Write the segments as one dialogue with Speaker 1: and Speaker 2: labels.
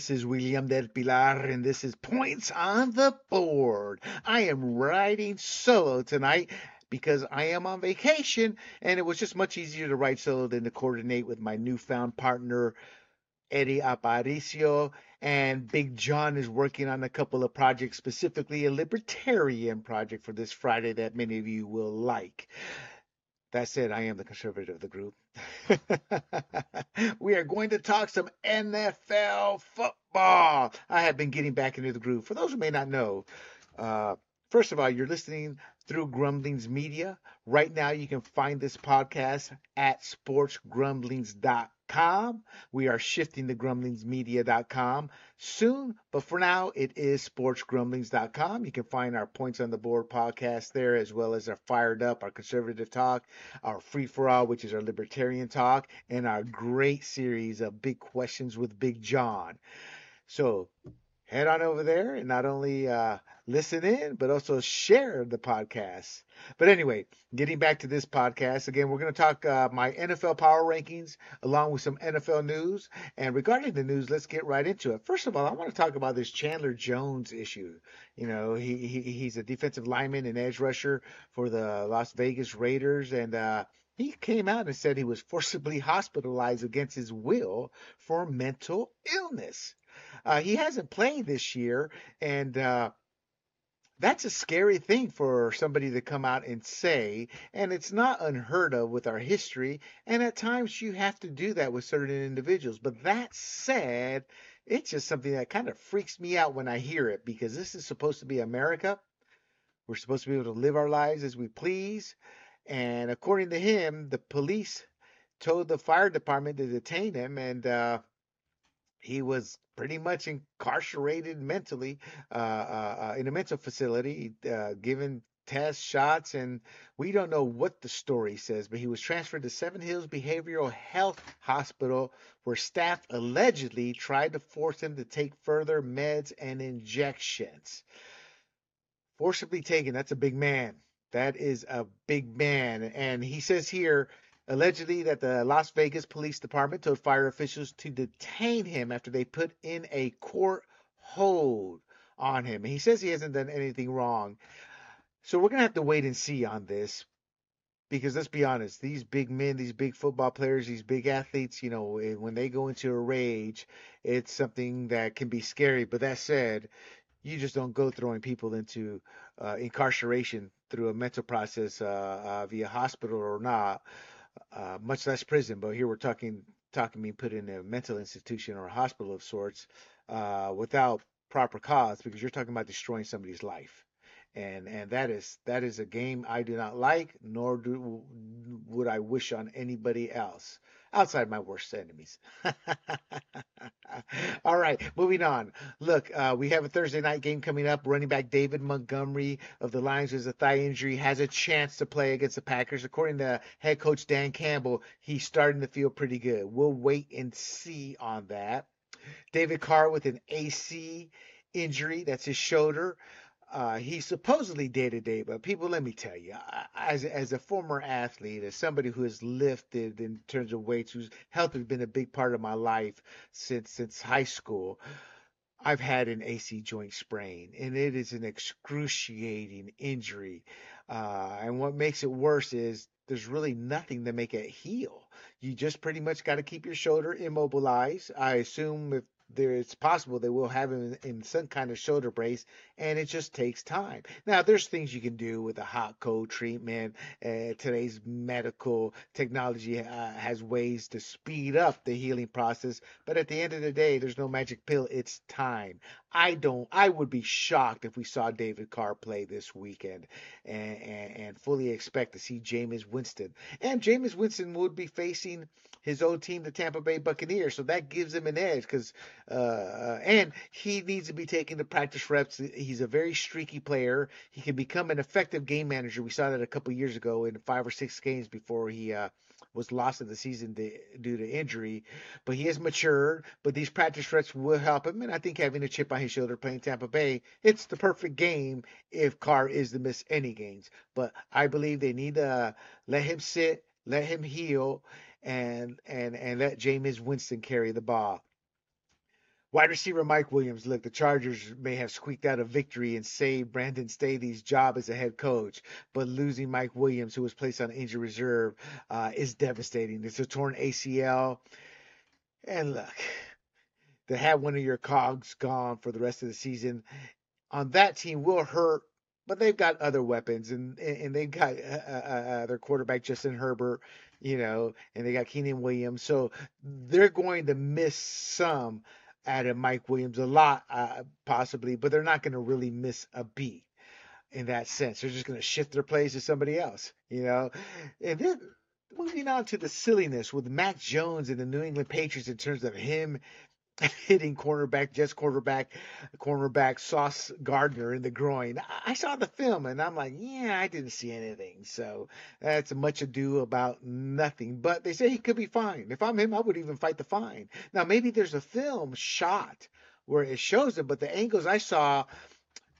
Speaker 1: This is William del Pilar, and this is Points on the Board. I am riding solo tonight because I am on vacation, and it was just much easier to ride solo than to coordinate with my newfound partner, Eddie Aparicio. And Big John is working on a couple of projects, specifically a libertarian project for this Friday that many of you will like. That said, I am the conservative of the group. we are going to talk some NFL football. I have been getting back into the groove. For those who may not know, uh, first of all, you're listening through Grumblings Media. Right now, you can find this podcast at sportsgrumblings.com. We are shifting to grumblingsmedia.com soon, but for now, it is sportsgrumblings.com. You can find our Points on the Board podcast there, as well as our Fired Up, our conservative talk, our Free for All, which is our libertarian talk, and our great series of Big Questions with Big John. So head on over there and not only uh, listen in, but also share the podcast. But anyway, getting back to this podcast, again, we're going to talk uh, my NFL power rankings along with some NFL news. And regarding the news, let's get right into it. First of all, I want to talk about this Chandler Jones issue. You know, he, he he's a defensive lineman and edge rusher for the Las Vegas Raiders, and uh, he came out and said he was forcibly hospitalized against his will for mental illness. Uh, he hasn't played this year, and uh, that's a scary thing for somebody to come out and say, and it's not unheard of with our history. And at times you have to do that with certain individuals. But that said, it's just something that kind of freaks me out when I hear it because this is supposed to be America. We're supposed to be able to live our lives as we please. And according to him, the police told the fire department to detain him, and uh, he was pretty much incarcerated mentally uh, uh, uh, in a mental facility, uh, given tests, shots, and we don't know what the story says, but he was transferred to Seven Hills Behavioral Health Hospital, where staff allegedly tried to force him to take further meds and injections. Forcibly taken, that's a big man. That is a big man. And he says here, allegedly that the Las Vegas Police Department told fire officials to detain him after they put in a court hold on him. He says he hasn't done anything wrong. So we're going to have to wait and see on this because let's be honest, these big men, these big football players, these big athletes, you know, eh, when they go into a rage, it's something that can be scary. But that said, you just don't go throwing people into uh, incarceration through a mental process uh, uh, via hospital or not uh, much less prison. But here we're talking talking being put in a mental institution or a hospital of sorts uh, without proper cause, because you're talking about destroying somebody's life, and and that is that is a game I do not like, nor do would I wish on anybody else outside my worst enemies. All right, moving on. Look, uh, we have a Thursday night game coming up. Running back David Montgomery of the Lions has a thigh injury, has a chance to play against the Packers. According to head coach Dan Campbell, he's starting to feel pretty good. We'll wait and see on that. David Carr with an AC injury, that's his shoulder. Uh, he's supposedly day to day, but people, let me tell you, as as a former athlete, as somebody who has lifted in terms of weights, whose health has been a big part of my life since since high school, I've had an AC joint sprain, and it is an excruciating injury. Uh, and what makes it worse is there's really nothing to make it heal. You just pretty much got to keep your shoulder immobilized. I assume if there it's possible they will have him in, in, some kind of shoulder brace, and it just takes time. Now, there's things you can do with a hot cold treatment. Uh, today's medical technology uh, has ways to speed up the healing process, but at the end of the day, there's no magic pill. It's time. I don't. I would be shocked if we saw David Carr play this weekend, and, and, and fully expect to see Jameis Winston. And Jameis Winston would be facing his old team, the Tampa Bay Buccaneers, so that gives him an edge because, uh, uh, and he needs to be taking the practice reps. He's a very streaky player. He can become an effective game manager. We saw that a couple years ago in five or six games before he. Uh, was lost in the season due to injury, but he has matured. But these practice reps will help him, and I think having a chip on his shoulder playing Tampa Bay, it's the perfect game if Carr is to miss any games. But I believe they need to let him sit, let him heal, and and and let Jameis Winston carry the ball. Wide receiver Mike Williams. Look, the Chargers may have squeaked out a victory and saved Brandon Staley's job as a head coach, but losing Mike Williams, who was placed on injury reserve, uh, is devastating. It's a torn ACL. And look, to have one of your cogs gone for the rest of the season on that team will hurt, but they've got other weapons and and they've got uh, uh, uh, their quarterback Justin Herbert, you know, and they got Keenan Williams, so they're going to miss some out of Mike Williams a lot, uh, possibly, but they're not going to really miss a beat in that sense. They're just going to shift their plays to somebody else, you know. And then moving on to the silliness with Mac Jones and the New England Patriots in terms of him hitting cornerback, Jets quarterback, cornerback Sauce Gardner in the groin. I saw the film and I'm like, yeah, I didn't see anything. So that's much ado about nothing. But they say he could be fine. If I'm him, I would even fight the fine. Now maybe there's a film shot where it shows it, but the angles I saw,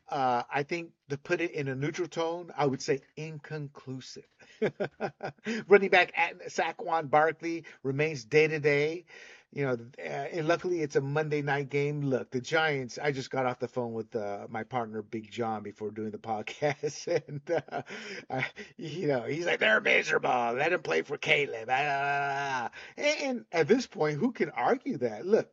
Speaker 1: uh, I think to put it in a neutral tone, I would say inconclusive. Running back at Saquon Barkley remains day to day you know, uh, and luckily it's a Monday night game. Look, the Giants. I just got off the phone with uh, my partner Big John before doing the podcast, and uh, I, you know, he's like, they're miserable. Let him play for Caleb. And at this point, who can argue that? Look,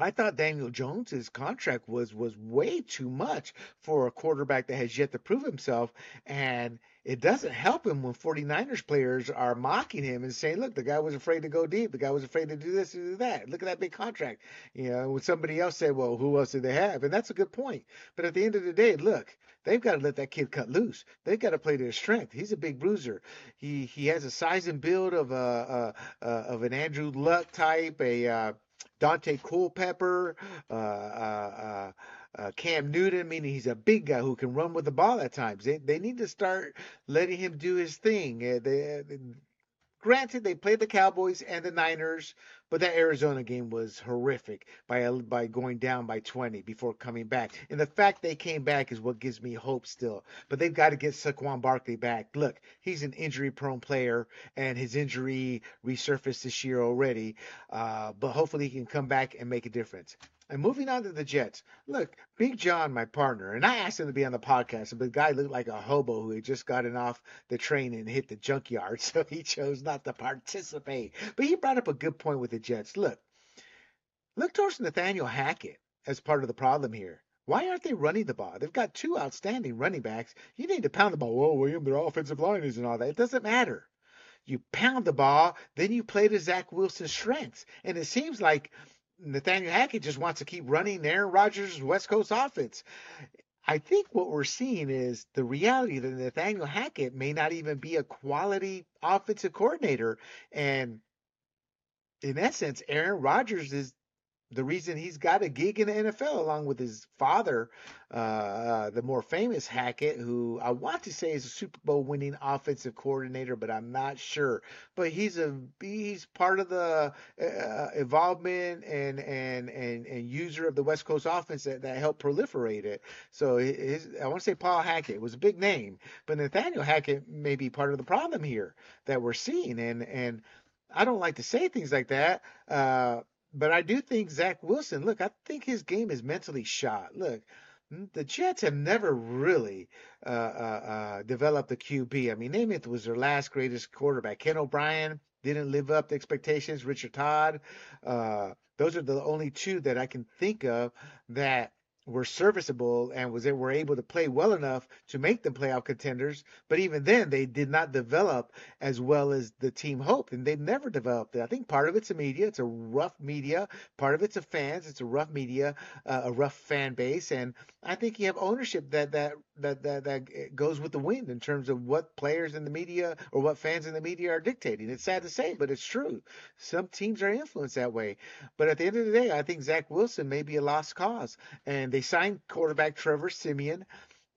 Speaker 1: I thought Daniel Jones's contract was was way too much for a quarterback that has yet to prove himself, and it doesn't help him when 49ers players are mocking him and saying, "Look, the guy was afraid to go deep. The guy was afraid to do this and do that. Look at that big contract." You know, when somebody else said, "Well, who else did they have?" And that's a good point. But at the end of the day, look, they've got to let that kid cut loose. They've got to play to his strength. He's a big bruiser. He he has a size and build of a, a, a of an Andrew Luck type, a uh, Daunte Culpepper, uh, uh, uh, Cam Newton, meaning he's a big guy who can run with the ball at times. They, they need to start letting him do his thing. Uh, they, Granted, they played the Cowboys and the Niners, but that Arizona game was horrific by by going down by 20 before coming back. And the fact they came back is what gives me hope still. But they've got to get Saquon Barkley back. Look, he's an injury-prone player, and his injury resurfaced this year already. Uh, but hopefully, he can come back and make a difference. And moving on to the Jets. Look, Big John, my partner, and I asked him to be on the podcast, but the guy looked like a hobo who had just gotten off the train and hit the junkyard, so he chose not to participate. But he brought up a good point with the Jets. Look, look towards Nathaniel Hackett as part of the problem here. Why aren't they running the ball? They've got two outstanding running backs. You need to pound the ball. Well, William, their offensive line isn't all that. It doesn't matter. You pound the ball, then you play to Zach Wilson's strengths. And it seems like Nathaniel Hackett just wants to keep running Aaron Rodgers' West Coast offense. I think what we're seeing is the reality that Nathaniel Hackett may not even be a quality offensive coordinator. And in essence, Aaron Rodgers is the reason he's got a gig in the NFL along with his father, uh, uh, the more famous Hackett, who I want to say is a Super Bowl winning offensive coordinator, but I'm not sure. But he's a he's part of the uh, involvement and, and and and user of the West Coast offense that, that helped proliferate it. So his, I want to say Paul Hackett was a big name, but Nathaniel Hackett may be part of the problem here that we're seeing, and and I don't like to say things like that. But I do think Zach Wilson, look, I think his game is mentally shot. Look, the Jets have never really uh, uh, uh, developed a QB. I mean, Namath was their last greatest quarterback. Ken O'Brien didn't live up to expectations. Richard Todd. Uh, those are the only two that I can think of that were serviceable and was were able to play well enough to make them playoff contenders. But even then, they did not develop as well as the team hoped, and they've never developed. I think part of it's a media; it's a rough media. Part of it's a fans; it's a rough media, uh, a rough fan base, and I think you have ownership that that that that that goes with the wind in terms of what players in the media or what fans in the media are dictating. It's sad to say, but it's true. Some teams are influenced that way. But at the end of the day, I think Zach Wilson may be a lost cause, and they signed quarterback Trevor Siemian.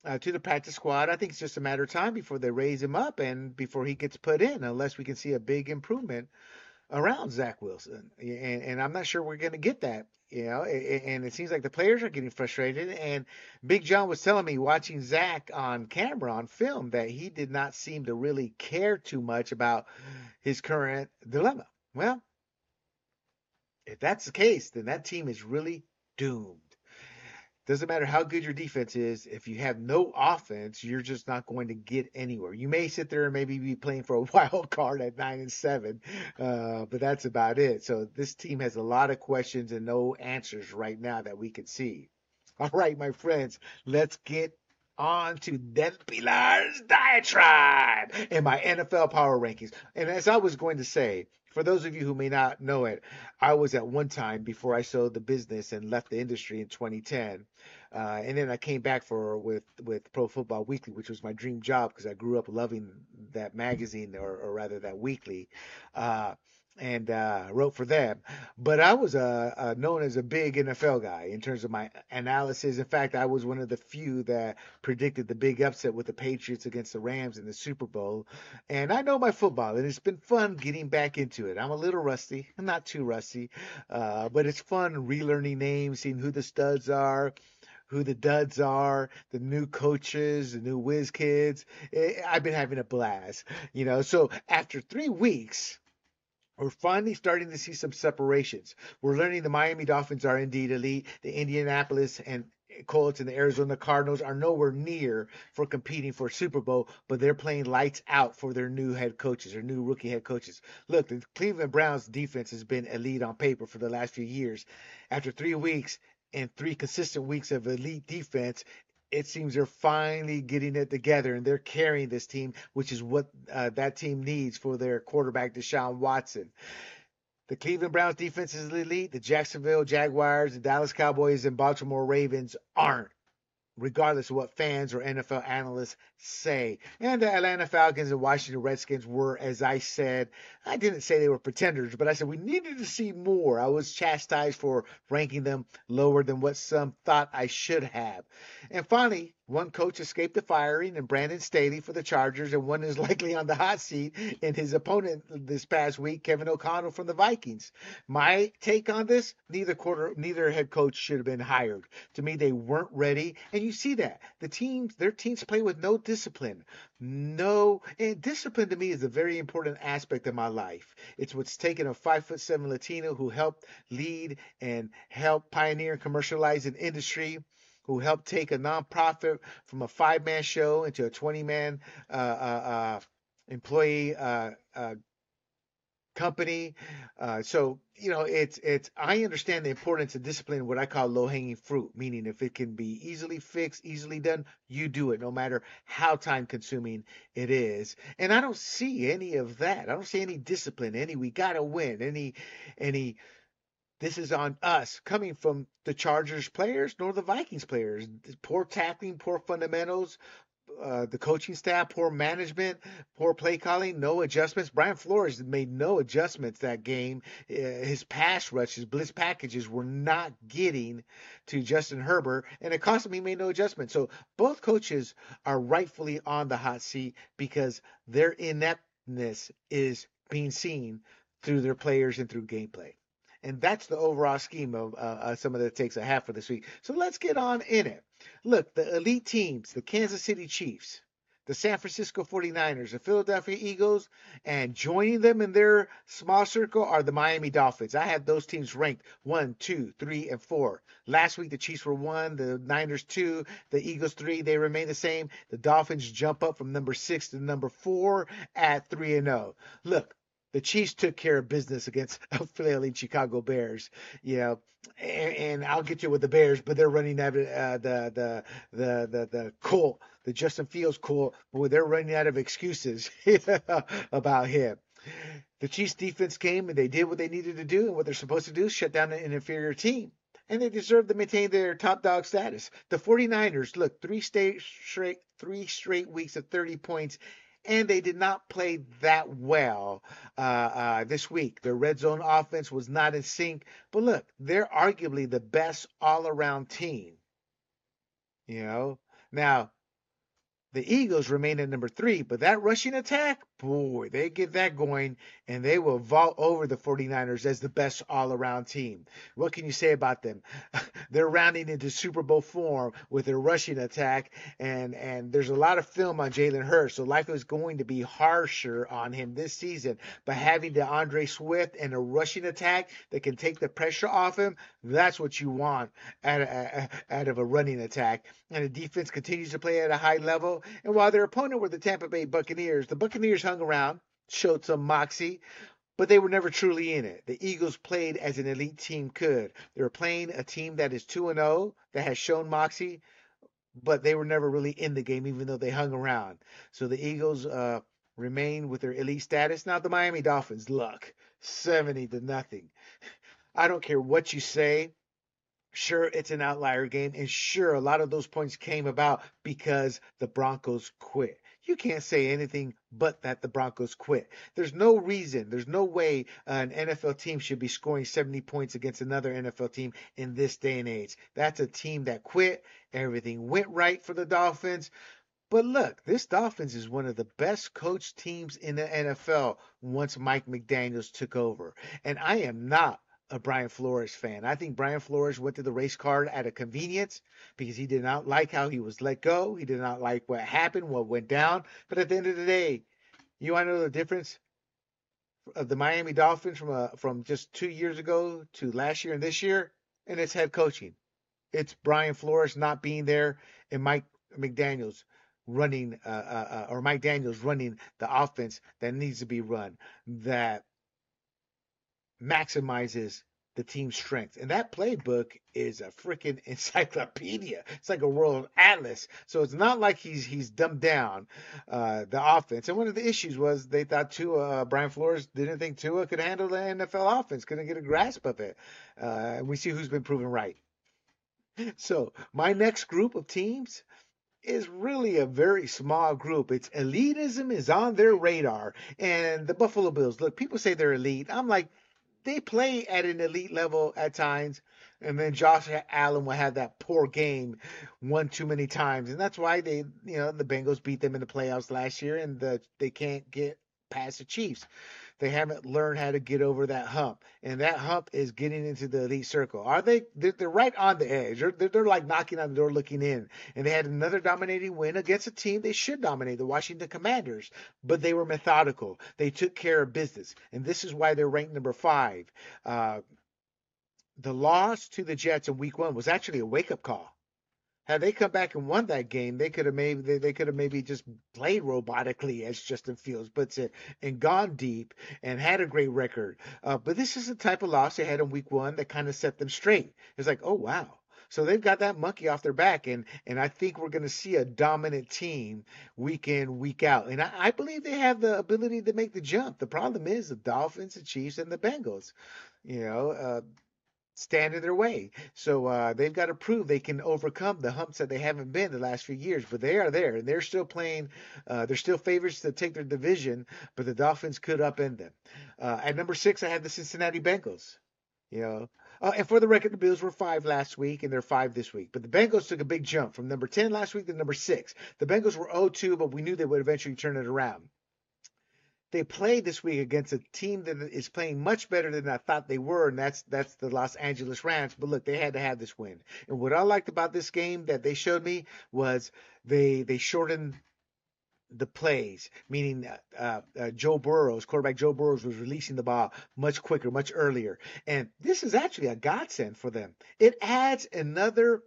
Speaker 1: Uh, to the practice squad. I think it's just a matter of time before they raise him up and before he gets put in, unless we can see a big improvement around Zach Wilson. And, and I'm not sure we're going to get that you know, and it seems like the players are getting frustrated. And Big John was telling me watching Zach on camera on film that he did not seem to really care too much about his current dilemma. Well, If that's the case, then that team is really doomed. Doesn't matter how good your defense is, if you have no offense, you're just not going to get anywhere. You may sit there and maybe be playing for a wild card at nine and seven, uh, but that's about it. So this team has a lot of questions and no answers right now that we can see. All right, my friends, let's get on to Del Pilar's diatribe and my NFL power rankings. And as I was going to say, for those of you who may not know it, I was at one time before I sold the business and left the industry in 2010. Uh, and then I came back for with with Pro Football Weekly, which was my dream job because I grew up loving that magazine or, or rather that weekly. Uh, and uh, wrote for them. But I was uh, uh, known as a big NFL guy in terms of my analysis. In fact, I was one of the few that predicted the big upset with the Patriots against the Rams in the Super Bowl. And I know my football, and it's been fun getting back into it. I'm a little rusty. I'm not too rusty, uh, but it's fun relearning names, seeing who the studs are who the duds are, the new coaches, the new whiz kids. Eh, I've been having a blast, you know. So after three weeks, we're finally starting to see some separations. We're learning the Miami Dolphins are indeed elite. The Indianapolis and Colts and the Arizona Cardinals are nowhere near for competing for Super Bowl, but they're playing lights out for their new head coaches, or new rookie head coaches. Look, the Cleveland Browns defense has been elite on paper for the last few years. After three weeks and three consistent weeks of elite defense, it seems they're finally getting it together and they're carrying this team, which is what uh, that team needs for their quarterback, Deshaun Watson. The Cleveland Browns defense is elite. The Jacksonville Jaguars, the Dallas Cowboys, and Baltimore Ravens aren't regardless of what fans or NFL analysts say. And the Atlanta Falcons and Washington Redskins were, as I said, I didn't say they were pretenders, but I said we needed to see more. I was chastised for ranking them lower than what some thought I should have. And finally, one coach escaped the firing and Brandon Staley for the Chargers, and one is likely on the hot seat in his opponent this past week, Kevin O'Connell from the Vikings. My take on this: neither quarter, neither head coach should have been hired. To me, they weren't ready, and you see that the teams, their teams play with no discipline, no, and discipline to me is a very important aspect of my life. It's what's taken a five foot seven Latino who helped lead and help pioneer and commercialize an industry who helped take a nonprofit from a five man show into a 20 man uh, uh, uh, employee uh, uh, company. So you know, it's it's. I understand the importance of discipline, what I call low hanging fruit, meaning if it can be easily fixed, easily done, you do it, no matter how time consuming it is. And I don't see any of that. I don't see any discipline, any we gotta win, any any this is on us coming from the Chargers players nor the Vikings players. Poor tackling, poor fundamentals, uh, the coaching staff, poor management, poor play calling, no adjustments. Brian Flores made no adjustments that game. Uh, his pass rush, his blitz packages were not getting to Justin Herbert, and it cost him. He made no adjustments. So both coaches are rightfully on the hot seat because their ineptness is being seen through their players and through gameplay. And that's the overall scheme of uh, uh, some of the takes I have for this week. So let's get on in it. Look, the elite teams, the Kansas City Chiefs, the San Francisco 49ers, the Philadelphia Eagles, and joining them in their small circle are the Miami Dolphins. I have those teams ranked one, two, three, and four. Last week the Chiefs were one, the Niners two, the Eagles three. They remain the same. The Dolphins jump up from number six to number four at three and zero. Oh. Look, the Chiefs took care of business against a flailing Chicago Bears. You know, and, and, I'll get you with the Bears, but they're running of uh, the the the the the cool, the Justin Fields cool, but they're running out of excuses about him. The Chiefs defense came and they did what they needed to do and what they're supposed to do, shut down an inferior team. And they deserve to maintain their top dog status. The 49ers, look, three straight, three straight weeks of 30 points and they did not play that well uh, uh, this week. Their red zone offense was not in sync, but look, they're arguably the best all around team. You know, now The Eagles remain at number three, but that rushing attack, boy, they get that going and they will vault over the 49ers as the best all around team. What can you say about them? They're rounding into Super Bowl form with their rushing attack, and, and there's a lot of film on Jalen Hurts, so life is going to be harsher on him this season. But having D'Andre Swift and a rushing attack that can take the pressure off him, that's what you want out of, out of a running attack. And the defense continues to play at a high level. And while their opponent were the Tampa Bay Buccaneers, the Buccaneers hung around, showed some moxie, but they were never truly in it. The Eagles played as an elite team could. They were playing a team that is 2 and 0 that has shown moxie, but they were never really in the game even though they hung around. So the Eagles uh, remain with their elite status. Now the Miami Dolphins, luck, 70 to nothing. I don't care what you say. Sure, it's an outlier game, and sure, a lot of those points came about because the Broncos quit. You can't say anything but that the Broncos quit. There's no reason, there's no way an NFL team should be scoring 70 points against another NFL team in this day and age. That's a team that quit. Everything went right for the Dolphins. But look, this Dolphins is one of the best coached teams in the NFL once Mike McDaniels took over. And I am not a Brian Flores fan. I think Brian Flores went to the race card at a convenience because he did not like how he was let go. He did not like what happened, what went down. But at the end of the day, you want to know the difference of the Miami Dolphins from a, from just two years ago to last year and this year, and it's head coaching. It's Brian Flores not being there and Mike McDaniel's running, uh, uh, uh or Mike Daniels running the offense that needs to be run. That maximizes the team's strength. And that playbook is a freaking encyclopedia. It's like a world atlas. So it's not like he's he's dumbed down uh, the offense. And one of the issues was they thought Tua, uh, Brian Flores didn't think Tua could handle the NFL offense, couldn't get a grasp of it. Uh, we see who's been proven right. So my next group of teams is really a very small group. It's elitism is on their radar. And the Buffalo Bills, look, people say they're elite. I'm like, they play at an elite level at times, and then Josh Allen will have that poor game one too many times, and that's why they, you know, the Bengals beat them in the playoffs last year, and the, they can't get past the Chiefs. They haven't learned how to get over that hump, and that hump is getting into the elite circle. Are they? They're, they're right on the edge. They're, they're, they're like knocking on the door, looking in. And they had another dominating win against a team they should dominate, the Washington Commanders, but they were methodical. They took care of business, and this is why they're ranked number five. Uh, the loss to the Jets in Week One was actually a wake-up call had they come back and won that game, they could have maybe they, they could have maybe just played robotically as Justin Fields, but and gone deep and had a great record. Uh, but this is the type of loss they had in Week One that kind of set them straight. It's like, oh wow. So they've got that monkey off their back, and and I think we're going to see a dominant team week in, week out. And I, I believe they have the ability to make the jump. The problem is the Dolphins, the Chiefs, and the Bengals. You know, uh, stand in their way. So uh, they've got to prove they can overcome the humps that they haven't been the last few years. But they are there, and they're still playing. Uh, they're still favorites to take their division, but the Dolphins could upend them. Uh, at number six, I have the Cincinnati Bengals. You know. Uh, and for the record, the Bills were five last week, and they're five this week. But the Bengals took a big jump from number 10 last week to number six. The Bengals were 0-2, but we knew they would eventually turn it around they played this week against a team that is playing much better than I thought they were, and that's that's the Los Angeles Rams. But look, they had to have this win. And what I liked about this game that they showed me was they they shortened the plays, meaning uh, uh, Joe Burrows, quarterback Joe Burrows, was releasing the ball much quicker, much earlier. And this is actually a godsend for them. It adds another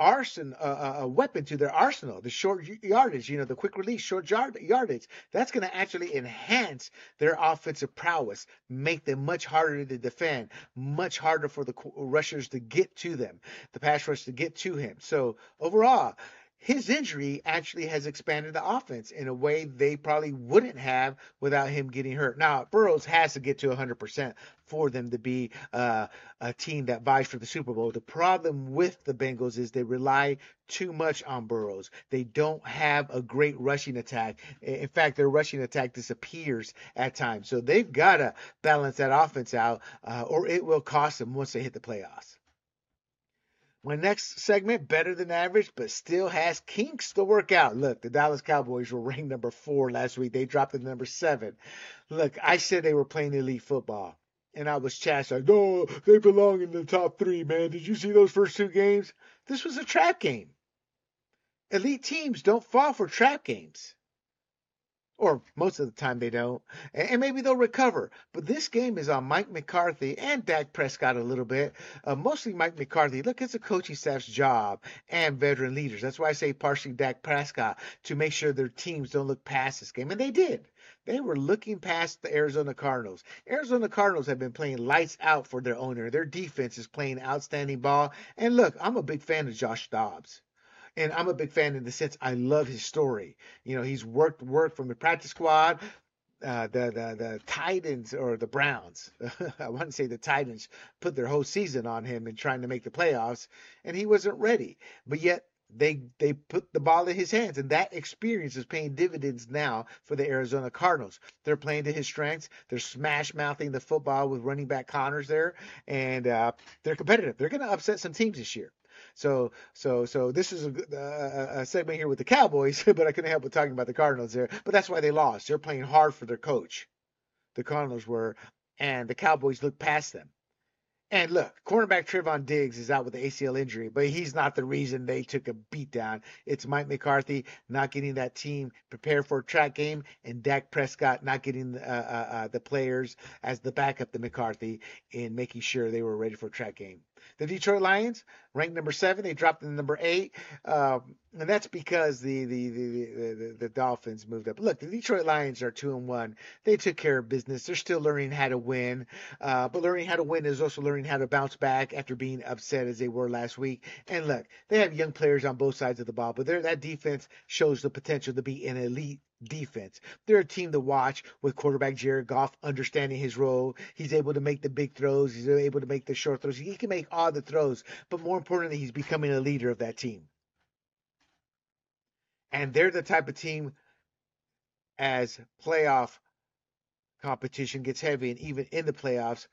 Speaker 1: arson uh, a weapon to their arsenal. The short yardage you know the quick release short yard, yardage. That's going to actually enhance their offensive prowess make them much harder to defend much harder for the rushers to get to them the pass rush to get to him. So overall his injury actually has expanded the offense in a way they probably wouldn't have without him getting hurt. Now, Burrows has to get to 100% for them to be uh, a team that vies for the Super Bowl. The problem with the Bengals is they rely too much on Burrows. They don't have a great rushing attack. In fact, their rushing attack disappears at times. So they've got to balance that offense out, uh, or it will cost them once they hit the playoffs. My next segment, better than average, but still has kinks to work out. Look, the Dallas Cowboys were ranked number four last week. They dropped to number seven. Look, I said they were playing elite football. And I was chastised. No, they belong in the top three, man. Did you see those first two games? This was a trap game. Elite teams don't fall for trap games or most of the time they don't, and maybe they'll recover. But this game is on Mike McCarthy and Dak Prescott a little bit. Uh, mostly Mike McCarthy. Look, it's a coaching staff's job and veteran leaders. That's why I say partially Dak Prescott to make sure their teams don't look past this game, and they did. They were looking past the Arizona Cardinals. Arizona Cardinals have been playing lights out for their owner. Their defense is playing outstanding ball. And look, I'm a big fan of Josh Dobbs and I'm a big fan in the sense I love his story. You know, he's worked work from the practice squad. Uh, the, the the Titans or the Browns, I want to say the Titans put their whole season on him and trying to make the playoffs, and he wasn't ready. But yet they they put the ball in his hands, and that experience is paying dividends now for the Arizona Cardinals. They're playing to his strengths. They're smash mouthing the football with running back Connors there, and uh, they're competitive. They're going to upset some teams this year. So so so this is a, uh, a, a, segment here with the Cowboys, but I couldn't help but talking about the Cardinals there. But that's why they lost. They're playing hard for their coach. The Cardinals were, and the Cowboys looked past them. And look, cornerback Trevon Diggs is out with the ACL injury, but he's not the reason they took a beat down. It's Mike McCarthy not getting that team prepared for a track game, and Dak Prescott not getting uh, uh, uh, the players as the backup to McCarthy in making sure they were ready for a track game. The Detroit Lions ranked number seven. They dropped to number eight, um, and that's because the the, the the, the Dolphins moved up. Look, the Detroit Lions are two and one. They took care of business. They're still learning how to win, uh, but learning how to win is also learning how to bounce back after being upset as they were last week. And look, they have young players on both sides of the ball, but that defense shows the potential to be an elite defense. They're a team to watch with quarterback Jared Goff understanding his role. He's able to make the big throws. He's able to make the short throws. He can make all the throws, but more importantly, he's becoming a leader of that team. And they're the type of team as playoff competition gets heavy and even in the playoffs,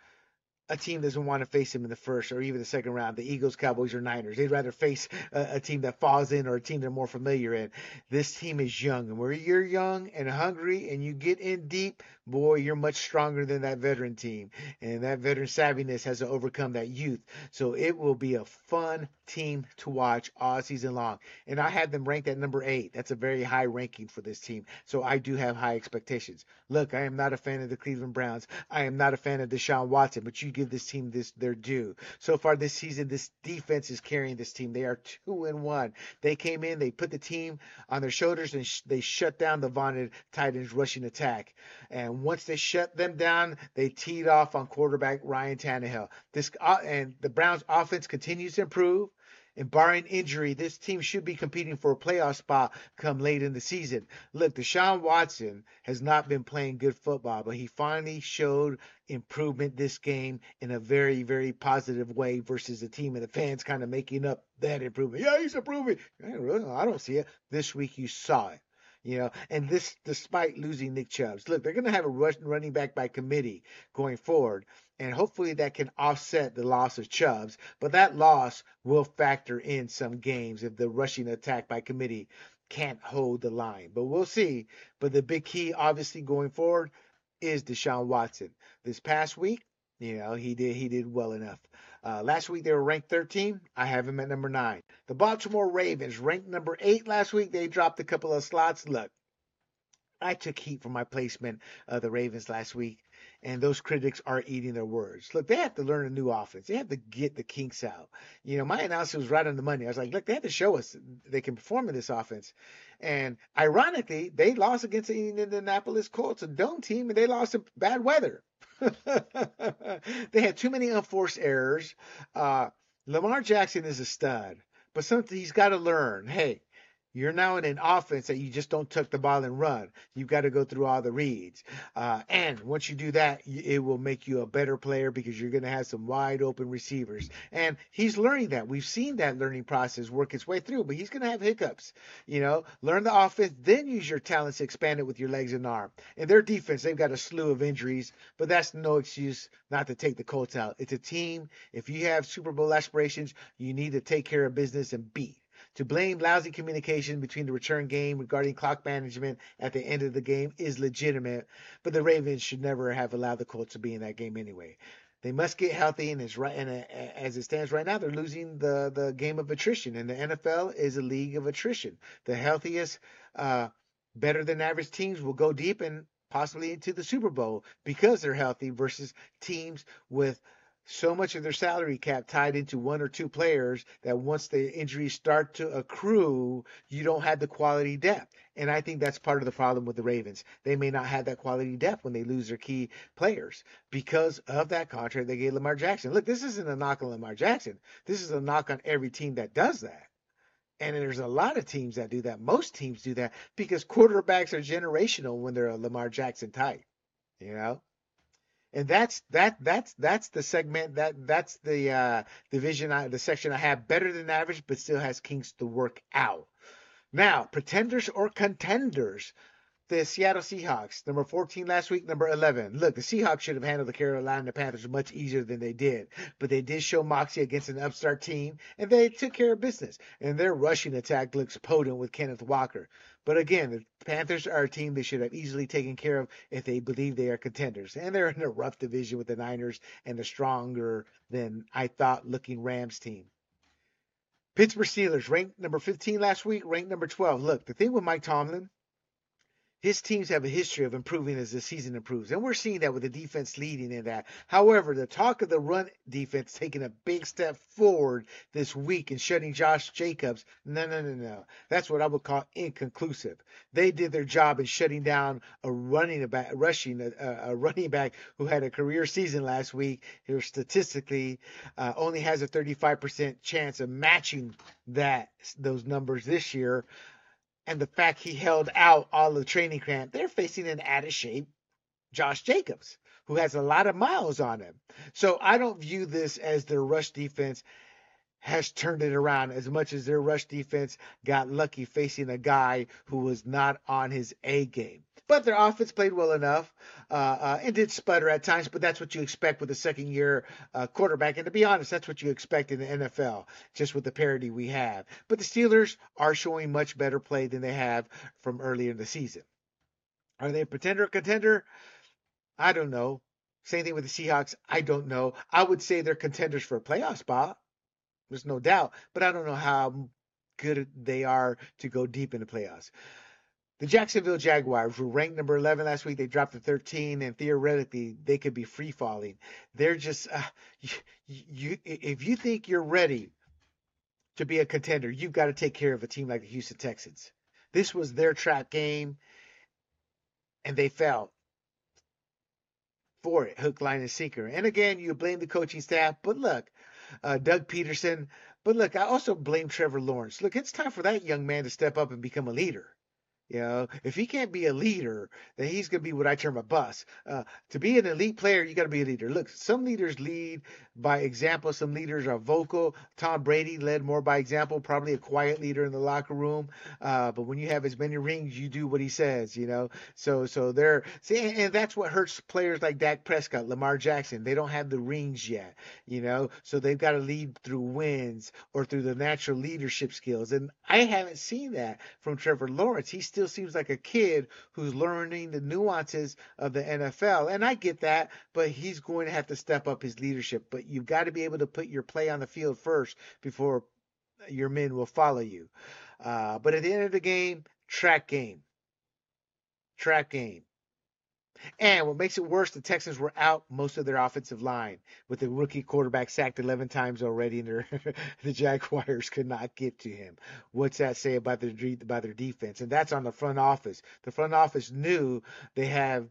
Speaker 1: a team doesn't want to face him in the first or even the second round. The Eagles, Cowboys, or Niners. They'd rather face a, a, team that falls in or a team they're more familiar in. This team is young, and where you're young and hungry and you get in deep, boy, you're much stronger than that veteran team. And that veteran savviness has to overcome that youth. So it will be a fun team to watch all season long. And I have them ranked at number eight. That's a very high ranking for this team. So I do have high expectations. Look, I am not a fan of the Cleveland Browns. I am not a fan of Deshaun Watson, but you give this team this their due. So far this season, this defense is carrying this team. They are two and one. They came in, they put the team on their shoulders, and sh- they shut down the vaunted Titans rushing attack. And once they shut them down, they teed off on quarterback Ryan Tannehill. This uh, and the Browns offense continues to improve. And barring injury, this team should be competing for a playoff spot come late in the season. Look, Deshaun Watson has not been playing good football, but he finally showed improvement this game in a very, very positive way versus the team and the fans kind of making up that improvement. Yeah, he's improving. I don't see it. This week you saw it. You know, and this despite losing Nick Chubbs. Look, they're going to have a rushing running back by committee going forward, and hopefully that can offset the loss of Chubbs. But that loss will factor in some games if the rushing attack by committee can't hold the line. But we'll see. But the big key, obviously, going forward is Deshaun Watson. This past week, you know, he did he did well enough. Uh, last week they were ranked 13. I have them at number nine. The Baltimore Ravens ranked number eight last week. They dropped a couple of slots. Look, I took heat for my placement of the Ravens last week, and those critics are eating their words. Look, they have to learn a new offense. They have to get the kinks out. You know, my announcer was right on the money. I was like, look, they have to show us they can perform in this offense. And ironically, they lost against the Indianapolis Colts, a dome team, and they lost in bad weather. they had too many unforced errors. Uh, Lamar Jackson is a stud, but something he's got to learn. Hey, You're now in an offense that you just don't tuck the ball and run. You've got to go through all the reads. Uh, and once you do that, it will make you a better player because you're going to have some wide open receivers. And he's learning that. We've seen that learning process work its way through, but he's going to have hiccups. You know, learn the offense, then use your talents to expand it with your legs and arm. And their defense, they've got a slew of injuries, but that's no excuse not to take the Colts out. It's a team. If you have Super Bowl aspirations, you need to take care of business and beat. To blame lousy communication between the return game regarding clock management at the end of the game is legitimate, but the Ravens should never have allowed the Colts to be in that game anyway. They must get healthy, and, right, and uh, as it stands right now, they're losing the, the game of attrition. And the NFL is a league of attrition. The healthiest, uh, better than average teams will go deep and possibly into the Super Bowl because they're healthy versus teams with so much of their salary cap tied into one or two players that once the injuries start to accrue, you don't have the quality depth. And I think that's part of the problem with the Ravens. They may not have that quality depth when they lose their key players because of that contract they gave Lamar Jackson. Look, this isn't a knock on Lamar Jackson. This is a knock on every team that does that. And there's a lot of teams that do that. Most teams do that because quarterbacks are generational when they're a Lamar Jackson type. You know? And that's that that's that's the segment that that's the uh, division I, the section I have better than average, but still has kinks to work out. Now, pretenders or contenders the Seattle Seahawks, number 14 last week, number 11. Look, the Seahawks should have handled the Carolina Panthers much easier than they did, but they did show moxie against an upstart team, and they took care of business. And their rushing attack looks potent with Kenneth Walker. But again, the Panthers are a team they should have easily taken care of if they believe they are contenders. And they're in a rough division with the Niners and a stronger than I thought looking Rams team. Pittsburgh Steelers ranked number 15 last week, ranked number 12. Look, the thing with Mike Tomlin, his teams have a history of improving as the season improves. And we're seeing that with the defense leading in that. However, the talk of the run defense taking a big step forward this week and shutting Josh Jacobs. No, no, no, no. That's what I would call inconclusive. They did their job in shutting down a running back, rushing a, a running back who had a career season last week. Who statistically uh, only has a 35% chance of matching that those numbers this year and the fact he held out all the training camp, they're facing an out of shape Josh Jacobs, who has a lot of miles on him. So I don't view this as their rush defense has turned it around as much as their rush defense got lucky facing a guy who was not on his A game. But their offense played well enough uh, uh, and did sputter at times, but that's what you expect with a second year uh, quarterback. And to be honest, that's what you expect in the NFL, just with the parity we have. But the Steelers are showing much better play than they have from earlier in the season. Are they a pretender or contender? I don't know. Same thing with the Seahawks. I don't know. I would say they're contenders for a playoff spot. There's no doubt. But I don't know how good they are to go deep in the playoffs. The Jacksonville Jaguars were ranked number 11 last week. They dropped to 13, and theoretically, they could be free falling. They're just, uh, you, you, if you think you're ready to be a contender, you've got to take care of a team like the Houston Texans. This was their trap game, and they fell for it, hook, line, and sinker. And again, you blame the coaching staff, but look, uh, Doug Pederson, But look, I also blame Trevor Lawrence. Look, it's time for that young man to step up and become a leader. You know, if he can't be a leader, then he's going to be what I term a bust. Uh, to be an elite player, you got to be a leader. Look, some leaders lead by example. Some leaders are vocal. Tom Brady led more by example, probably a quiet leader in the locker room. Uh, but when you have as many rings, you do what he says. You know, so so they're see, and that's what hurts players like Dak Prescott, Lamar Jackson. They don't have the rings yet. You know, so they've got to lead through wins or through the natural leadership skills. And I haven't seen that from Trevor Lawrence. He's still seems like a kid who's learning the nuances of the NFL. And I get that, but he's going to have to step up his leadership. But you've got to be able to put your play on the field first before your men will follow you. Uh, but at the end of the game, track game. Track game. And what makes it worse, the Texans were out most of their offensive line with the rookie quarterback sacked 11 times already, and the Jaguars could not get to him. What's that say about their about their defense? And that's on the front office. The front office knew they have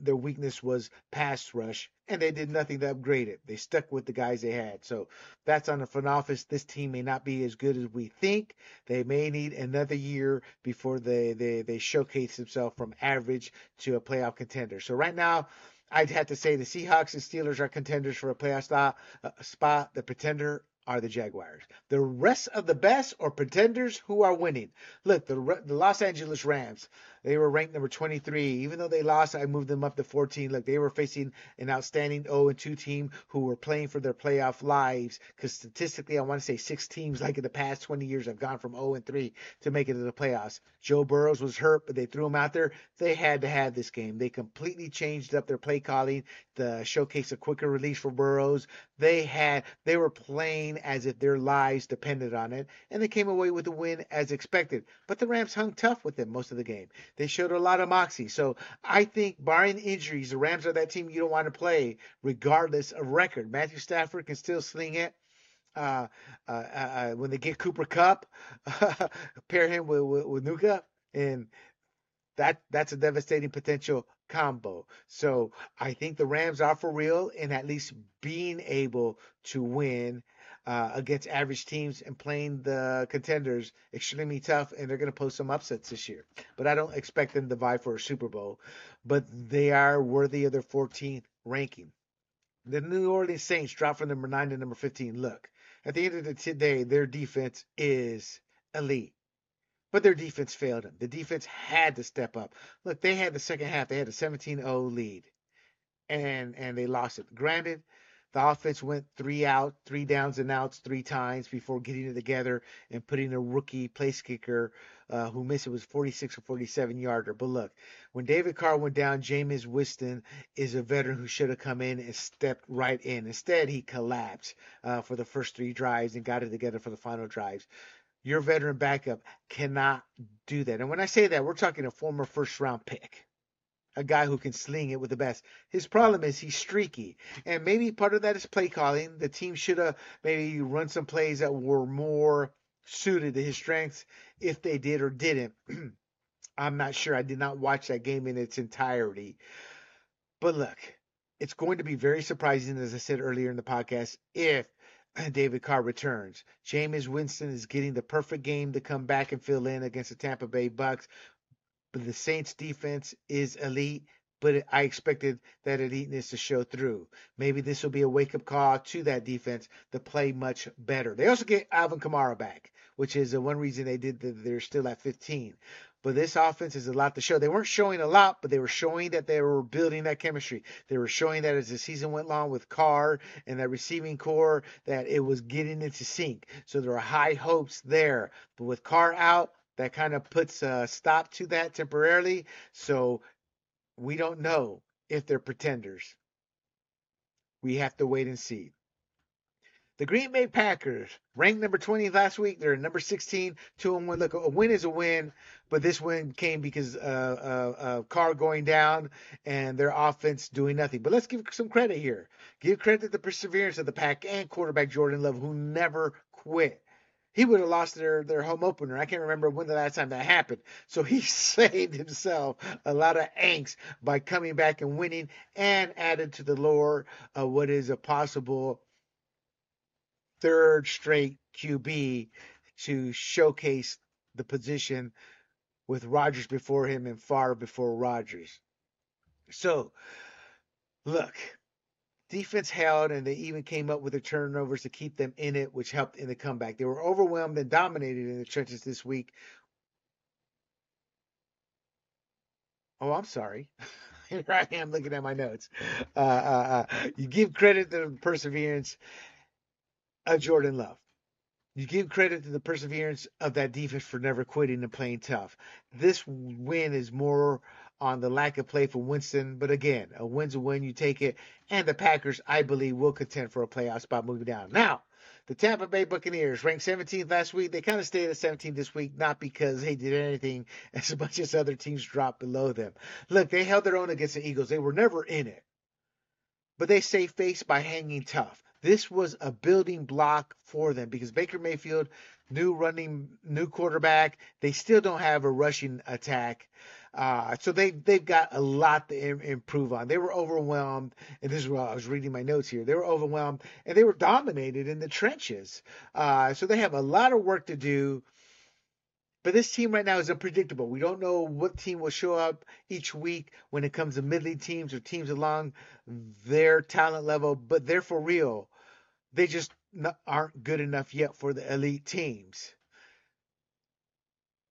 Speaker 1: their weakness was pass rush, and they did nothing to upgrade it. They stuck with the guys they had. So that's on the front office. This team may not be as good as we think. They may need another year before they they, they showcase themselves from average to a playoff contender. So right now. I'd have to say the Seahawks and Steelers are contenders for a playoff spot. Uh, spot. The pretender are the Jaguars. The rest of the best are pretenders who are winning. Look, the, the Los Angeles Rams, they were ranked number 23. Even though they lost, I moved them up to 14. Look, they were facing an outstanding 0 and 2 team who were playing for their playoff lives. Because statistically, I want to say six teams, like in the past 20 years, have gone from 0 and 3 to make it to the playoffs. Joe Burrows was hurt, but they threw him out there. They had to have this game. They completely changed up their play calling to showcase a quicker release for Burrows. They had, they were playing as if their lives depended on it, and they came away with a win as expected. But the Rams hung tough with them most of the game. They showed a lot of moxie. So I think, barring injuries, the Rams are that team you don't want to play, regardless of record. Matthew Stafford can still sling it. Uh, uh, uh, uh when they get Cooper Kupp, pair him with, with, with Nuka, and that that's a devastating potential combo. So I think the Rams are for real in at least being able to win uh, against average teams and playing the contenders extremely tough, and they're going to post some upsets this year. But I don't expect them to vie for a Super Bowl, but they are worthy of their 14th ranking. The New Orleans Saints dropped from number 9 to number 15. Look, at the end of the day, their defense is elite. But their defense failed them. The defense had to step up. Look, they had the second half, they had a 17 0 lead, and, and they lost it. Granted, the offense went three out, three downs and outs three times before getting it together and putting a rookie place kicker uh, who missed it was 46 or 47 yarder. But look, when David Carr went down, Jameis Winston is a veteran who should have come in and stepped right in. Instead, he collapsed uh, for the first three drives and got it together for the final drives. Your veteran backup cannot do that. And when I say that, we're talking a former first round pick a guy who can sling it with the best. His problem is he's streaky, and maybe part of that is play calling. The team should have maybe run some plays that were more suited to his strengths if they did or didn't. I'm not sure. I did not watch that game in its entirety. But look, it's going to be very surprising, as I said earlier in the podcast, if David Carr returns. Jameis Winston is getting the perfect game to come back and fill in against the Tampa Bay Bucks the Saints defense is elite. But I expected that eliteness to show through. Maybe this will be a wake up call to that defense to play much better. They also get Alvin Kamara back, which is the one reason they did that they're still at 15. But this offense is a lot to show. They weren't showing a lot, but they were showing that they were building that chemistry. They were showing that as the season went along with Carr and that receiving core, that it was getting into sync. So there are high hopes there. But with Carr out, that kind of puts a stop to that temporarily. So we don't know if they're pretenders. We have to wait and see. The Green Bay Packers, ranked number 20 last week, they're number 16, 2 and 1. Look, a win is a win, but this win came because uh, uh, uh, going down and their offense doing nothing. But let's give some credit here. Give credit to the perseverance of the pack and quarterback Jordan Love, who never quit he would have lost their, their home opener. I can't remember when the last time that happened. So he saved himself a lot of angst by coming back and winning and added to the lore of what is a possible third straight QB to showcase the position with Rodgers before him and far before Rodgers. So, look, defense held and they even came up with the turnovers to keep them in it, which helped in the comeback. They were overwhelmed and dominated in the trenches this week. Oh, I'm sorry. Here I am looking at my notes. Uh, uh, uh, you give credit to the perseverance of Jordan Love. You give credit to the perseverance of that defense for never quitting and playing tough. This win is more on the lack of play for Winston. But again, a win's a win. You take it. And the Packers, I believe, will contend for a playoff spot moving down. Now, the Tampa Bay Buccaneers ranked 17th last week. They kind of stayed at 17 this week, not because they did anything as much as other teams dropped below them. Look, they held their own against the Eagles. They were never in it. But they saved face by hanging tough. This was a building block for them because Baker Mayfield new running, new quarterback. They still don't have a rushing attack. Uh, so they they've got a lot to Im- improve on. They were overwhelmed, and this is what I was reading my notes here. They were overwhelmed, and they were dominated in the trenches. Uh, so they have a lot of work to do. But this team right now is unpredictable. We don't know what team will show up each week when it comes to mid-league teams or teams along their talent level, but they're for real. They just aren't good enough yet for the elite teams.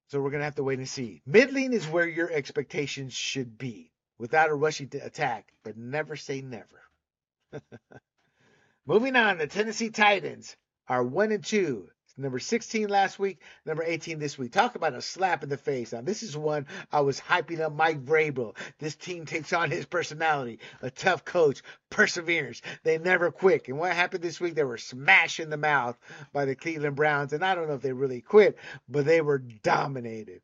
Speaker 1: So we're going to have to wait and see. Middling is where your expectations should be without a rushing attack, but never say never. Moving on, the Tennessee Titans are 1 and 2 Number 16 last week, number 18 this week. Talk about a slap in the face. Now, this is one I was hyping up Mike Vrabel. This team takes on his personality, a tough coach, perseverance. They never quit. And what happened this week? They were smashed in the mouth by the Cleveland Browns. And I don't know if they really quit, but they were dominated.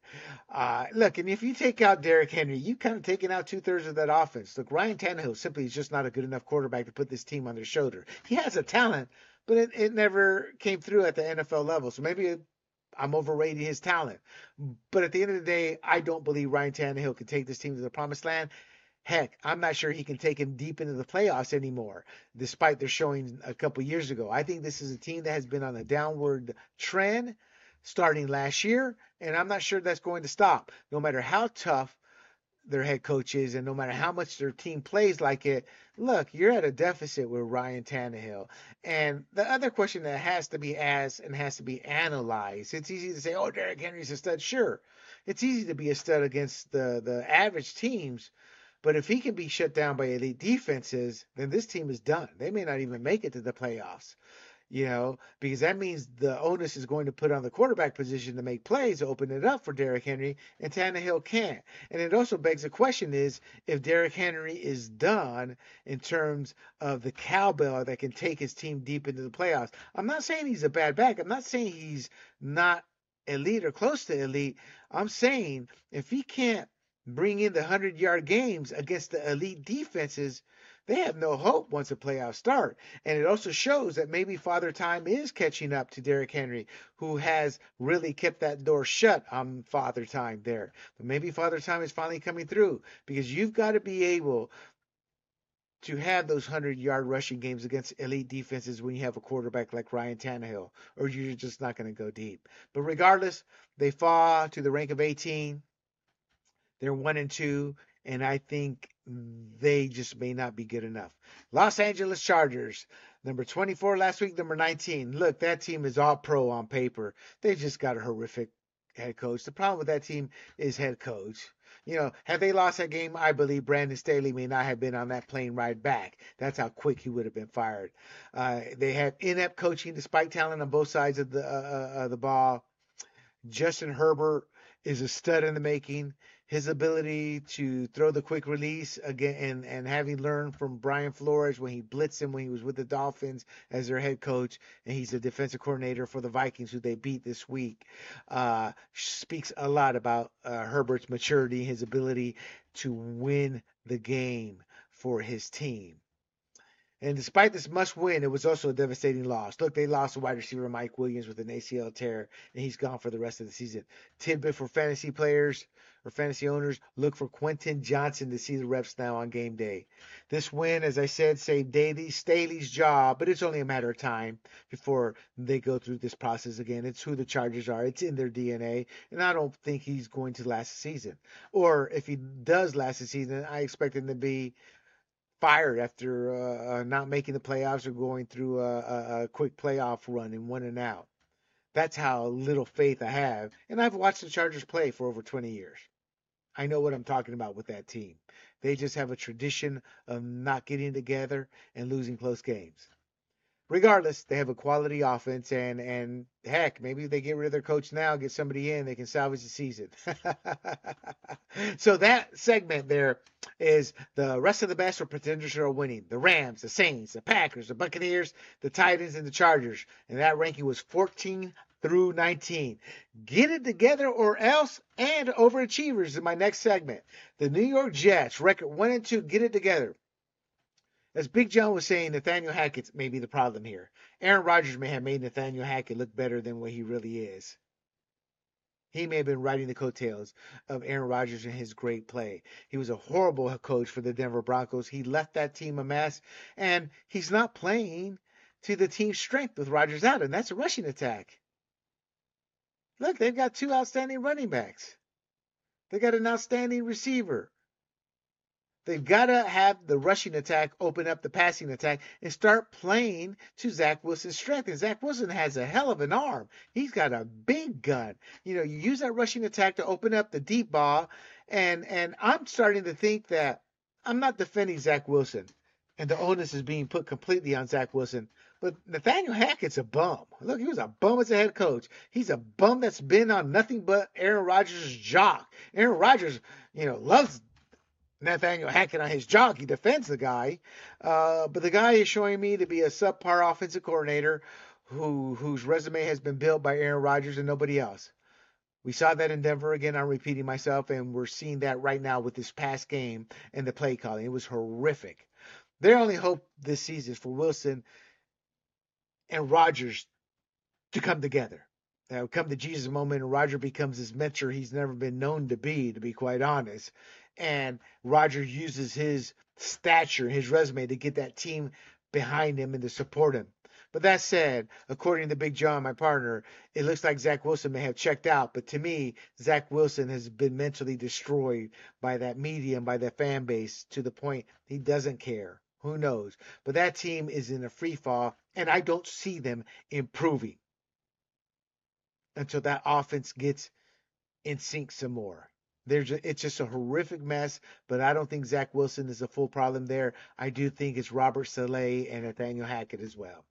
Speaker 1: Uh, look, and if you take out Derrick Henry, you've kind of taken out two thirds of that offense. Look, Ryan Tannehill simply is just not a good enough quarterback to put this team on their shoulder. He has a talent, but it, it never came through at the NFL level. So maybe I'm overrating his talent. But at the end of the day, I don't believe Ryan Tannehill can take this team to the promised land. Heck, I'm not sure he can take him deep into the playoffs anymore, despite their showing a couple years ago. I think this is a team that has been on a downward trend starting last year, and I'm not sure that's going to stop. No matter how tough their head coaches, and no matter how much their team plays like it, look, you're at a deficit with Ryan Tannehill. And the other question that has to be asked and has to be analyzed, it's easy to say, oh, Derrick Henry's a stud. Sure, it's easy to be a stud against the, the average teams. But if he can be shut down by elite defenses, then this team is done. They may not even make it to the playoffs you know, because that means the onus is going to put on the quarterback position to make plays open it up for Derrick Henry, and Tannehill can't. And it also begs the question is if Derrick Henry is done in terms of the cowbell that can take his team deep into the playoffs. I'm not saying he's a bad back. I'm not saying he's not elite or close to elite. I'm saying if he can't bring in the 100 yard games against the elite defenses, they have no hope once the playoffs start. And it also shows that maybe Father Time is catching up to Derrick Henry, who has really kept that door shut on Father Time there. But maybe Father Time is finally coming through because you've got to be able to have those 100 yard rushing games against elite defenses when you have a quarterback like Ryan Tannehill, or you're just not going to go deep. But regardless, they fall to the rank of 18. They're one and two, and I think they just may not be good enough. Los Angeles Chargers, number 24 last week, number 19. Look, that team is all pro on paper. They just got a horrific head coach. The problem with that team is head coach. You know, had they lost that game, I believe Brandon Staley may not have been on that plane ride back. That's how quick he would have been fired. Uh, they had inept coaching despite talent on both sides of the uh, uh, the ball. Justin Herbert is a stud in the making his ability to throw the quick release again and, and having learned from Brian Flores when he blitzed him when he was with the Dolphins as their head coach and he's the defensive coordinator for the Vikings who they beat this week uh, speaks a lot about uh, Herbert's maturity, his ability to win the game for his team. And despite this must win, it was also a devastating loss. Look, they lost wide receiver Mike Williams with an ACL tear, and he's gone for the rest of the season. Tidbit for fantasy players or fantasy owners, look for Quentin Johnson to see the reps now on game day. This win, as I said, saved Daly Staley's job, but it's only a matter of time before they go through this process again. It's who the Chargers are. It's in their DNA, and I don't think he's going to last the season. Or if he does last the season, I expect him to be fired after uh, uh, not making the playoffs or going through a, a, a, quick playoff run and one and out. That's how little faith I have. And I've watched the Chargers play for over 20 years. I know what I'm talking about with that team. They just have a tradition of not getting together and losing close games regardless, they have a quality offense, and and heck, maybe they get rid of their coach now, get somebody in, they can salvage the season. so that segment there is the rest of the best or pretenders are winning: the Rams, the Saints, the Packers, the Buccaneers, the Titans, and the Chargers. And that ranking was 14 through 19. Get it together or else, and overachievers in my next segment. The New York Jets record one and two. Get it together. as Big John was saying, Nathaniel Hackett may be the problem here. Aaron Rodgers may have made Nathaniel Hackett look better than what he really is. He may have been riding the coattails of Aaron Rodgers and his great play. He was a horrible coach for the Denver Broncos. He left that team a mess, and he's not playing to the team's strength with Rodgers out, and that's a rushing attack. Look, they've got two outstanding running backs. They got an outstanding receiver. They've got to have the rushing attack open up the passing attack and start playing to Zach Wilson's strength. And Zach Wilson has a hell of an arm. He's got a big gun. You know, you use that rushing attack to open up the deep ball. And and I'm starting to think that I'm not defending Zach Wilson. And the onus is being put completely on Zach Wilson. But Nathaniel Hackett's a bum. Look, he was a bum as a head coach. He's a bum that's been on nothing but Aaron Rodgers' jock. Aaron Rodgers, you know, loves Nathaniel Hackett on his jock. He defends the guy, uh, but the guy is showing me to be a subpar offensive coordinator who whose resume has been built by Aaron Rodgers and nobody else. We saw that in Denver again. I'm repeating myself, and we're seeing that right now with this past game and the play calling. It was horrific. Their only hope this season is for Wilson and Rodgers to come together. Now, come the Jesus moment, and Roger becomes his mentor he's never been known to be, to be quite honest and Roger uses his stature, his resume to get that team behind him and to support him. But that said, according to Big John, my partner, it looks like Zach Wilson may have checked out. But to me, Zach Wilson has been mentally destroyed by that media and by that fan base to the point he doesn't care. Who knows? But that team is in a free fall, and I don't see them improving until that offense gets in sync some more. There's a, it's just a horrific mess, but I don't think Zach Wilson is a full problem there. I do think it's Robert Saleh and Nathaniel Hackett as well.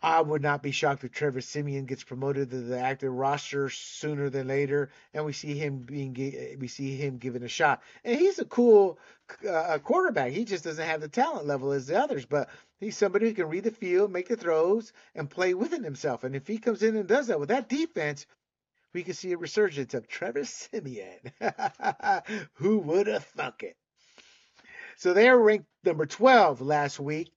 Speaker 1: I would not be shocked if Trevor Siemian gets promoted to the active roster sooner than later, and we see him being we see him given a shot. And he's a cool uh, quarterback. He just doesn't have the talent level as the others, but he's somebody who can read the field, make the throws, and play within himself. And if he comes in and does that with that defense, we can see a resurgence of Trevor Siemian. Who would have thunk it? So they are ranked number 12 last week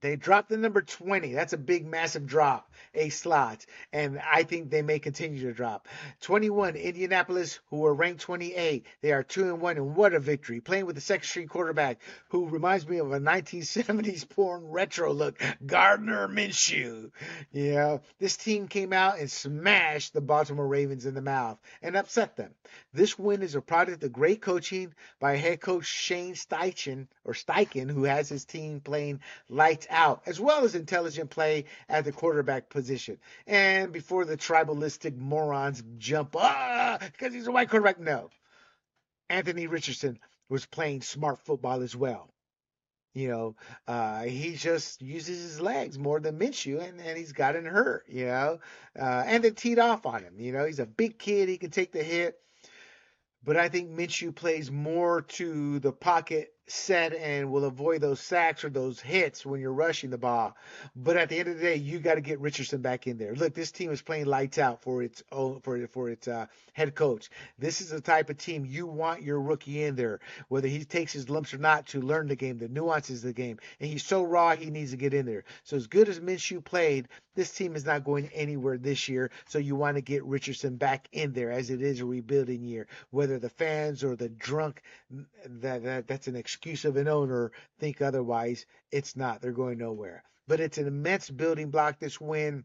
Speaker 1: they dropped the number 20. That's a big, massive drop, a slot. And I think they may continue to drop. 21, Indianapolis, who were ranked 28. They are 2 and 1, and what a victory. Playing with the second string quarterback, who reminds me of a 1970s porn retro look, Gardner Minshew. Know, this team came out and smashed the Baltimore Ravens in the mouth and upset them. This win is a product of great coaching by head coach Shane Steichen, or Steichen, who has his team playing lights out, as well as intelligent play at the quarterback position. And before the tribalistic morons jump, ah, because he's a white quarterback, no. Anthony Richardson was playing smart football as well. You know, uh, he just uses his legs more than Minshew, and, and he's gotten hurt, you know, uh, and they teed off on him. You know, he's a big kid, he can take the hit. But I think Minshew plays more to the pocket set and will avoid those sacks or those hits when you're rushing the ball. But at the end of the day, you got to get Richardson back in there. Look, this team is playing lights out for its own for for its uh, head coach. This is the type of team you want your rookie in there, whether he takes his lumps or not, to learn the game, the nuances of the game. And he's so raw, he needs to get in there. So as good as Minshew played, this team is not going anywhere this year. So you want to get Richardson back in there as it is a rebuilding year. Whether the fans or the drunk that, that that's an excuse excuse of an owner think otherwise. It's not. They're going nowhere. But it's an immense building block this win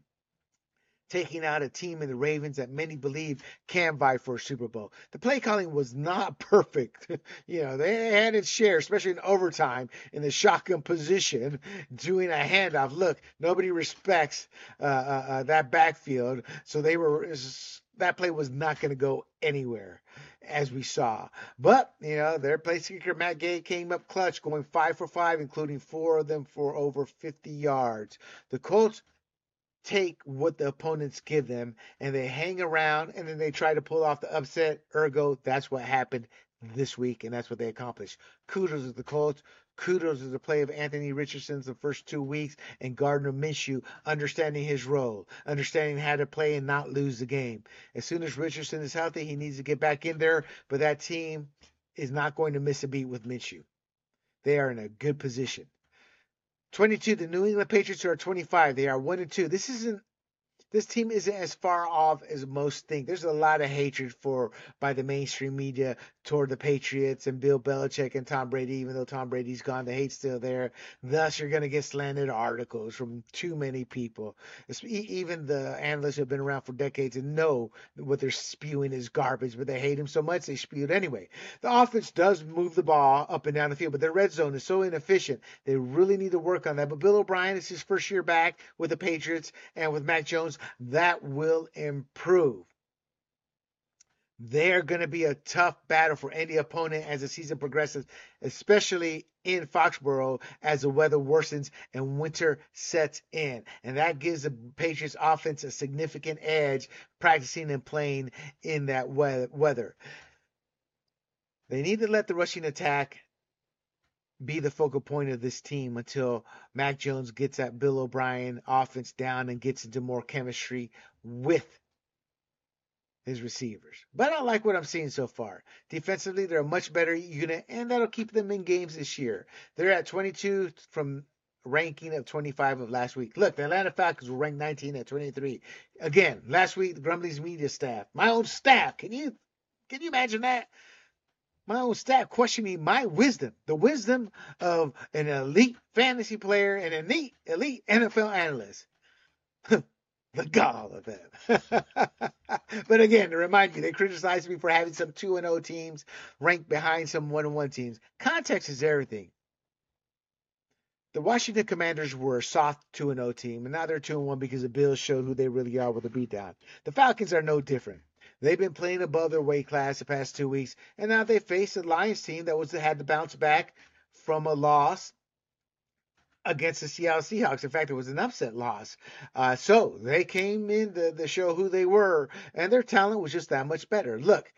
Speaker 1: taking out a team in the Ravens that many believe can vie for a Super Bowl. The play calling was not perfect. you know, they had its share, especially in overtime in the shotgun position, doing a handoff. Look, nobody respects uh, uh, uh, that backfield, so they were that play was not going to go anywhere as we saw. But, you know, their place kicker, Matt Gay, came up clutch, going five for five, including four of them for over 50 yards. The Colts take what the opponents give them and they hang around and then they try to pull off the upset. Ergo, that's what happened this week and that's what they accomplished. Kudos to the Colts. Kudos to the play of Anthony Richardson's the first two weeks and Gardner Minshew understanding his role, understanding how to play and not lose the game. As soon as Richardson is healthy, he needs to get back in there, but that team is not going to miss a beat with Minshew. They are in a good position. 22. The New England Patriots are 25. They are 1 and 2. This isn't this team isn't as far off as most think. There's a lot of hatred for by the mainstream media toward the Patriots and Bill Belichick and Tom Brady, even though Tom Brady's gone, the hate's still there. Thus, you're going to get slanted articles from too many people. Even the analysts who have been around for decades and know what they're spewing is garbage, but they hate him so much they spew it anyway. The offense does move the ball up and down the field, but their red zone is so inefficient. They really need to work on that. But Bill O'Brien is his first year back with the Patriots and with Mac Jones that will improve. They're going to be a tough battle for any opponent as the season progresses, especially in Foxborough as the weather worsens and winter sets in. And that gives the Patriots offense a significant edge practicing and playing in that weather. They need to let the rushing attack be the focal point of this team until Mac Jones gets that Bill O'Brien offense down and gets into more chemistry with his receivers. But I like what I'm seeing so far. Defensively, they're a much better unit, and that'll keep them in games this year. They're at 22 from ranking of 25 of last week. Look, the Atlanta Falcons were ranked 19 at 23. Again, last week, the Grumblings media staff, my own staff, can you can you imagine that? my own staff questioning my wisdom, the wisdom of an elite fantasy player and an elite, elite NFL analyst. the gall of them. but again, to remind you, they criticized me for having some 2 0 teams ranked behind some 1 1 teams. Context is everything. The Washington Commanders were a soft 2 0 team, and now they're 2 1 because the Bills showed who they really are with a beatdown. The Falcons are no different. They've been playing above their weight class the past two weeks, and now they face a Lions team that was had to bounce back from a loss against the Seattle Seahawks. In fact, it was an upset loss. Uh, so they came in to, to show who they were, and their talent was just that much better. Look,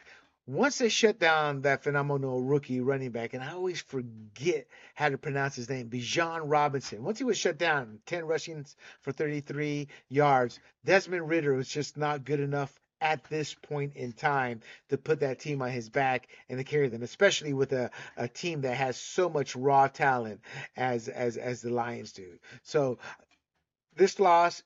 Speaker 1: once they shut down that phenomenal rookie running back, and I always forget how to pronounce his name, Bijan Robinson. Once he was shut down, 10 rushings for 33 yards, Desmond Ridder was just not good enough at this point in time to put that team on his back and to carry them, especially with a, a team that has so much raw talent as as as the Lions do. So this loss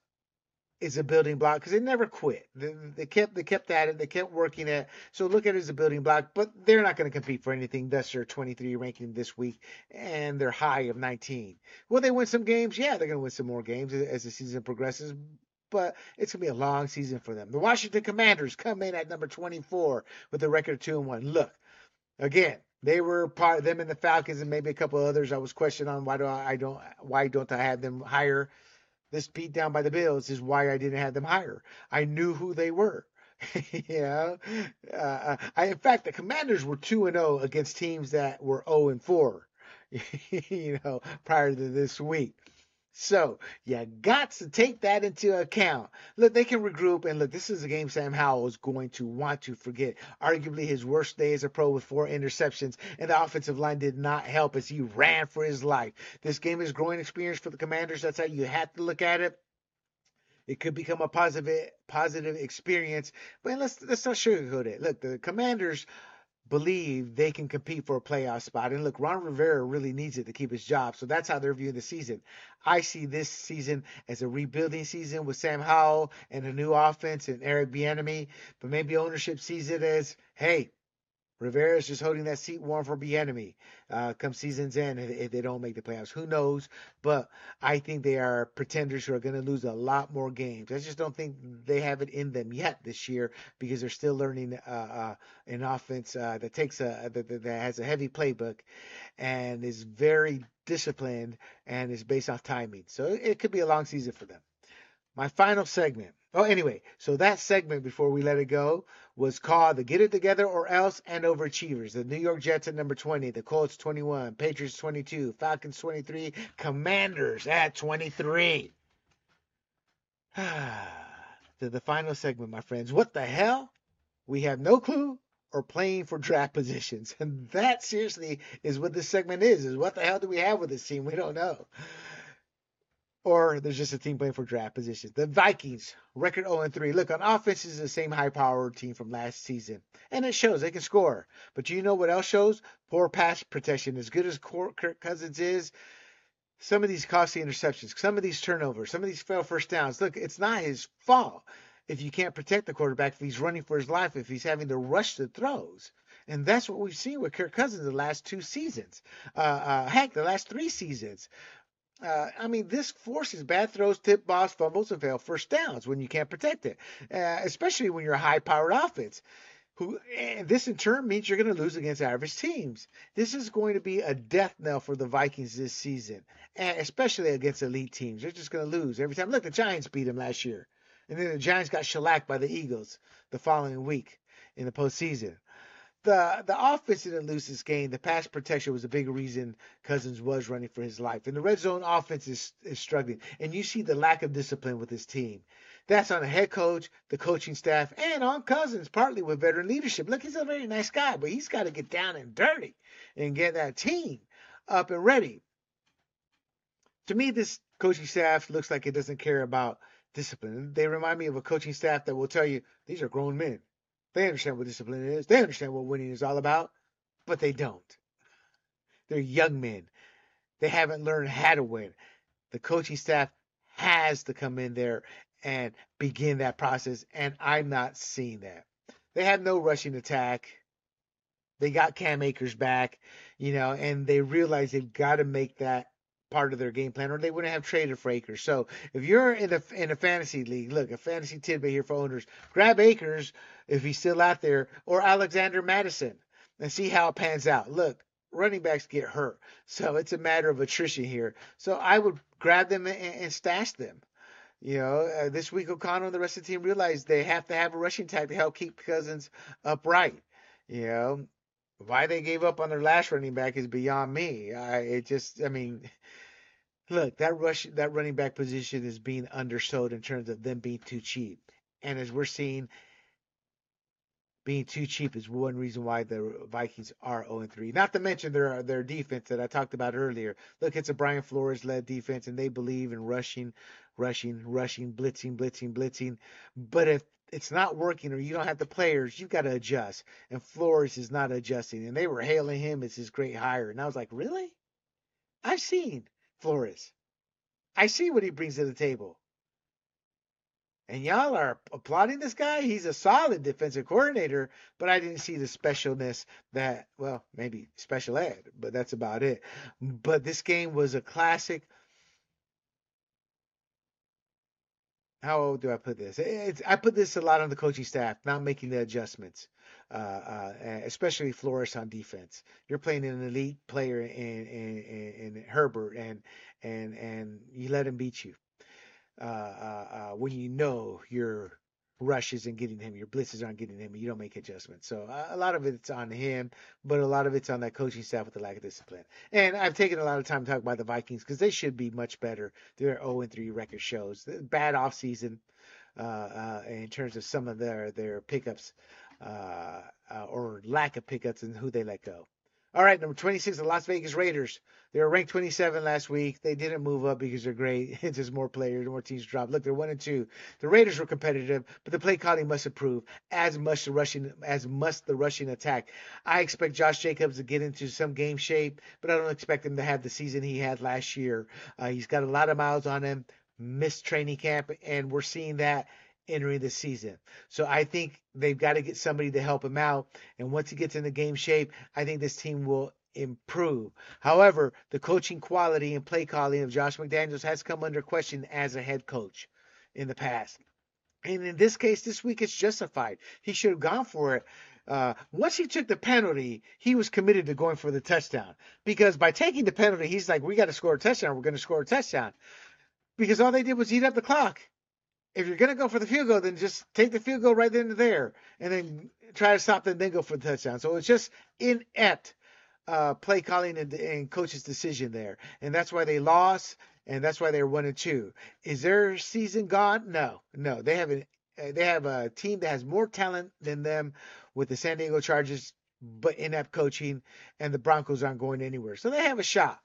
Speaker 1: is a building block because they never quit. They, they, kept they kept at it. They kept working at. It. So look at it as a building block. But they're not going to compete for anything. Thus, their 23 ranking this week, and their high of 19. Will they win some games? Yeah, they're going to win some more games as the season progresses but it's gonna be a long season for them. The Washington Commanders come in at number 24 with a record of two and one. Look, again, they were part of them and the Falcons and maybe a couple others. I was questioning on why do I, I don't why don't I have them higher. This beat down by the Bills is why I didn't have them higher. I knew who they were. you know, uh, I in fact the Commanders were two and zero oh against teams that were zero and four. you know, prior to this week. So you got to take that into account. Look, they can regroup, and look, this is a game Sam Howell is going to want to forget. Arguably his worst day as a pro with four interceptions, and the offensive line did not help as he ran for his life. This game is growing experience for the Commanders. That's how you have to look at it. It could become a positive positive experience, but let's let's not sugarcoat it. Look, the Commanders believe they can compete for a playoff spot. And look, Ron Rivera really needs it to keep his job. So that's how they're viewing the season. I see this season as a rebuilding season with Sam Howell and a new offense and Eric Bieniemy. But maybe ownership sees it as, hey, Rivera is just holding that seat warm for Bieniemy uh, come season's end if, if, they don't make the playoffs. Who knows? But I think they are pretenders who are going to lose a lot more games. I just don't think they have it in them yet this year because they're still learning uh, uh, an offense uh, that takes a that, that has a heavy playbook and is very disciplined and is based off timing. So it could be a long season for them. My final segment Oh, anyway, so that segment before we let it go was called the Get It Together or Else and Overachievers. The New York Jets at number 20, the Colts 21, Patriots 22, Falcons 23, Commanders at 23. to the final segment, my friends. What the hell? We have no clue or playing for draft positions. And that seriously is what this segment is, is what the hell do we have with this team? We don't know or there's just a team playing for draft positions. The Vikings, record 0 3. Look, on offense is the same high powered team from last season. And it shows they can score. But you know what else shows? Poor pass protection. As good as Kirk Cousins is, some of these costly interceptions, some of these turnovers, some of these failed first downs. Look, it's not his fault if you can't protect the quarterback, if he's running for his life, if he's having to rush the throws. And that's what we've seen with Kirk Cousins the last two seasons. Uh, uh, heck, the last three seasons. Uh, I mean, this forces bad throws, tip balls, fumbles, and fail first downs when you can't protect it, uh, especially when you're a high-powered offense. Who, this in turn means you're going to lose against average teams. This is going to be a death knell for the Vikings this season, and especially against elite teams. They're just going to lose every time. Look, the Giants beat them last year, and then the Giants got shellacked by the Eagles the following week in the postseason the the offense didn't lose this game. The pass protection was a big reason Cousins was running for his life. And the red zone offense is, is struggling. And you see the lack of discipline with his team. That's on the head coach, the coaching staff, and on Cousins, partly with veteran leadership. Look, he's a very nice guy, but he's got to get down and dirty and get that team up and ready. To me, this coaching staff looks like it doesn't care about discipline. They remind me of a coaching staff that will tell you these are grown men. They understand what discipline is. They understand what winning is all about, but they don't. They're young men. They haven't learned how to win. The coaching staff has to come in there and begin that process, and I'm not seeing that. They have no rushing attack. They got Cam Akers back, you know, and they realize they've got to make that part of their game plan, or they wouldn't have traded for Akers. So if you're in a in a fantasy league, look, a fantasy tidbit here for owners: grab Akers if he's still out there, or Alexander Mattison, and see how it pans out. Look, running backs get hurt, so it's a matter of attrition here. So I would grab them and, and stash them. You know, uh, this week O'Connell and the rest of the team realized they have to have a rushing attack to help keep Cousins upright. You know, why they gave up on their last running back is beyond me. I it just I mean look, that rush that running back position is being undersold in terms of them being too cheap. And as we're seeing being too cheap is one reason why the Vikings are 0 3. Not to mention their their defense that I talked about earlier. Look, it's a Brian Flores led defense, and they believe in rushing, rushing, rushing, blitzing, blitzing, blitzing. But if it's not working or you don't have the players, you've got to adjust. And Flores is not adjusting. And they were hailing him as his great hire. And I was like, really? I've seen Flores. I see what he brings to the table. And y'all are applauding this guy. He's a solid defensive coordinator, but I didn't see the specialness that, well, maybe special ed, but that's about it. But this game was a classic how do I put this? It's, I put this a lot on the coaching staff, not making the adjustments, uh, uh, especially Flores on defense. You're playing an elite player in, in, in, in Herbert, and and and you let him beat you uh, uh, uh when you know you're rushes and getting him, your blitzes aren't getting him, you don't make adjustments. So uh, a lot of it's on him, but a lot of it's on that coaching staff with the lack of discipline. And I've taken a lot of time to talk about the Vikings because they should be much better. Their 0 3 record shows bad offseason uh, uh, in terms of some of their their pickups uh, uh, or lack of pickups and who they let go. All right, number 26, the Las Vegas Raiders. They were ranked 27 last week. They didn't move up because they're great. It's just more players, more teams drop. Look, they're one and two. The Raiders were competitive, but the play calling must improve. As much the rushing, as must the rushing attack. I expect Josh Jacobs to get into some game shape, but I don't expect him to have the season he had last year. Uh, he's got a lot of miles on him. Missed training camp, and we're seeing that entering the season. So I think they've got to get somebody to help him out. And once he gets in the game shape, I think this team will improve. However, the coaching quality and play calling of Josh McDaniels has come under question as a head coach in the past. And in this case, this week, it's justified. He should have gone for it. Uh, once he took the penalty, he was committed to going for the touchdown. Because by taking the penalty, he's like, we got to score a touchdown. We're going to score a touchdown. Because all they did was eat up the clock if you're gonna go for the field goal, then just take the field goal right then and there, and then try to stop them, then go for the touchdown. So it's just inept uh, play calling and, and coach's decision there, and that's why they lost, and that's why they're one and two. Is their season gone? No, no. They have a they have a team that has more talent than them with the San Diego Chargers, but inept coaching, and the Broncos aren't going anywhere. So they have a shot,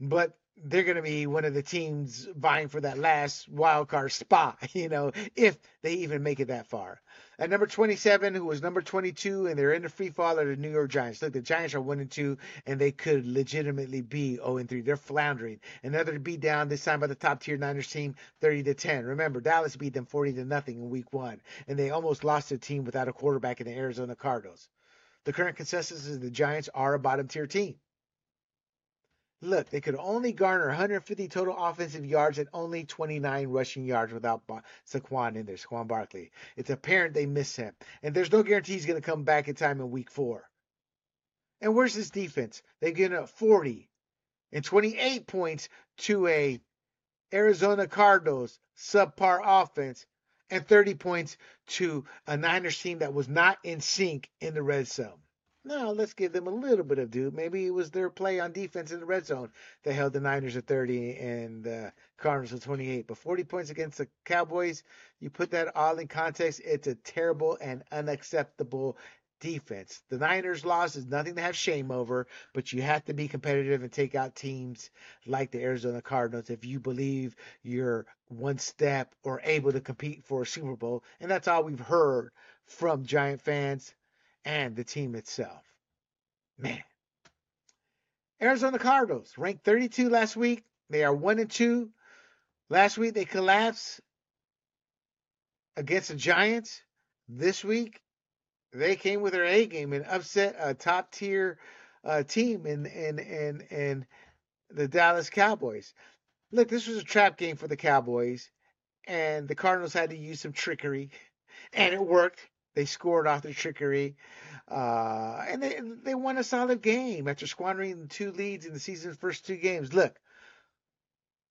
Speaker 1: but they're going to be one of the teams vying for that last wild card spot, you know, if they even make it that far. At number 27, who was number 22, and they're in the free fall, are the New York Giants. Look, the Giants are 1 and 2, and they could legitimately be 0 and 3. They're floundering. Another beat down this time by the top tier Niners team, 30 to 10. Remember, Dallas beat them 40 to nothing in week one, and they almost lost a team without a quarterback in the Arizona Cardinals. The current consensus is the Giants are a bottom tier team. Look, they could only garner 150 total offensive yards and only 29 rushing yards without ba- Saquon in there, Saquon Barkley. It's apparent they miss him. And there's no guarantee he's going to come back in time in week four. And where's this defense? They get up 40 and 28 points to a Arizona Cardinals subpar offense and 30 points to a Niners team that was not in sync in the red zone. No, let's give them a little bit of due. Maybe it was their play on defense in the red zone that held the Niners at 30 and the Cardinals at 28. But 40 points against the Cowboys, you put that all in context, it's a terrible and unacceptable defense. The Niners loss is nothing to have shame over, but you have to be competitive and take out teams like the Arizona Cardinals if you believe you're one step or able to compete for a Super Bowl. And that's all we've heard from Giant fans and the team itself. Man. Arizona Cardinals ranked 32 last week. They are 1 and 2. Last week they collapsed against the Giants. This week they came with their A game and upset a top tier uh, team in in in in the Dallas Cowboys. Look, this was a trap game for the Cowboys, and the Cardinals had to use some trickery, and it worked. They scored off their trickery. Uh, and they they won a solid game after squandering two leads in the season's first two games. Look,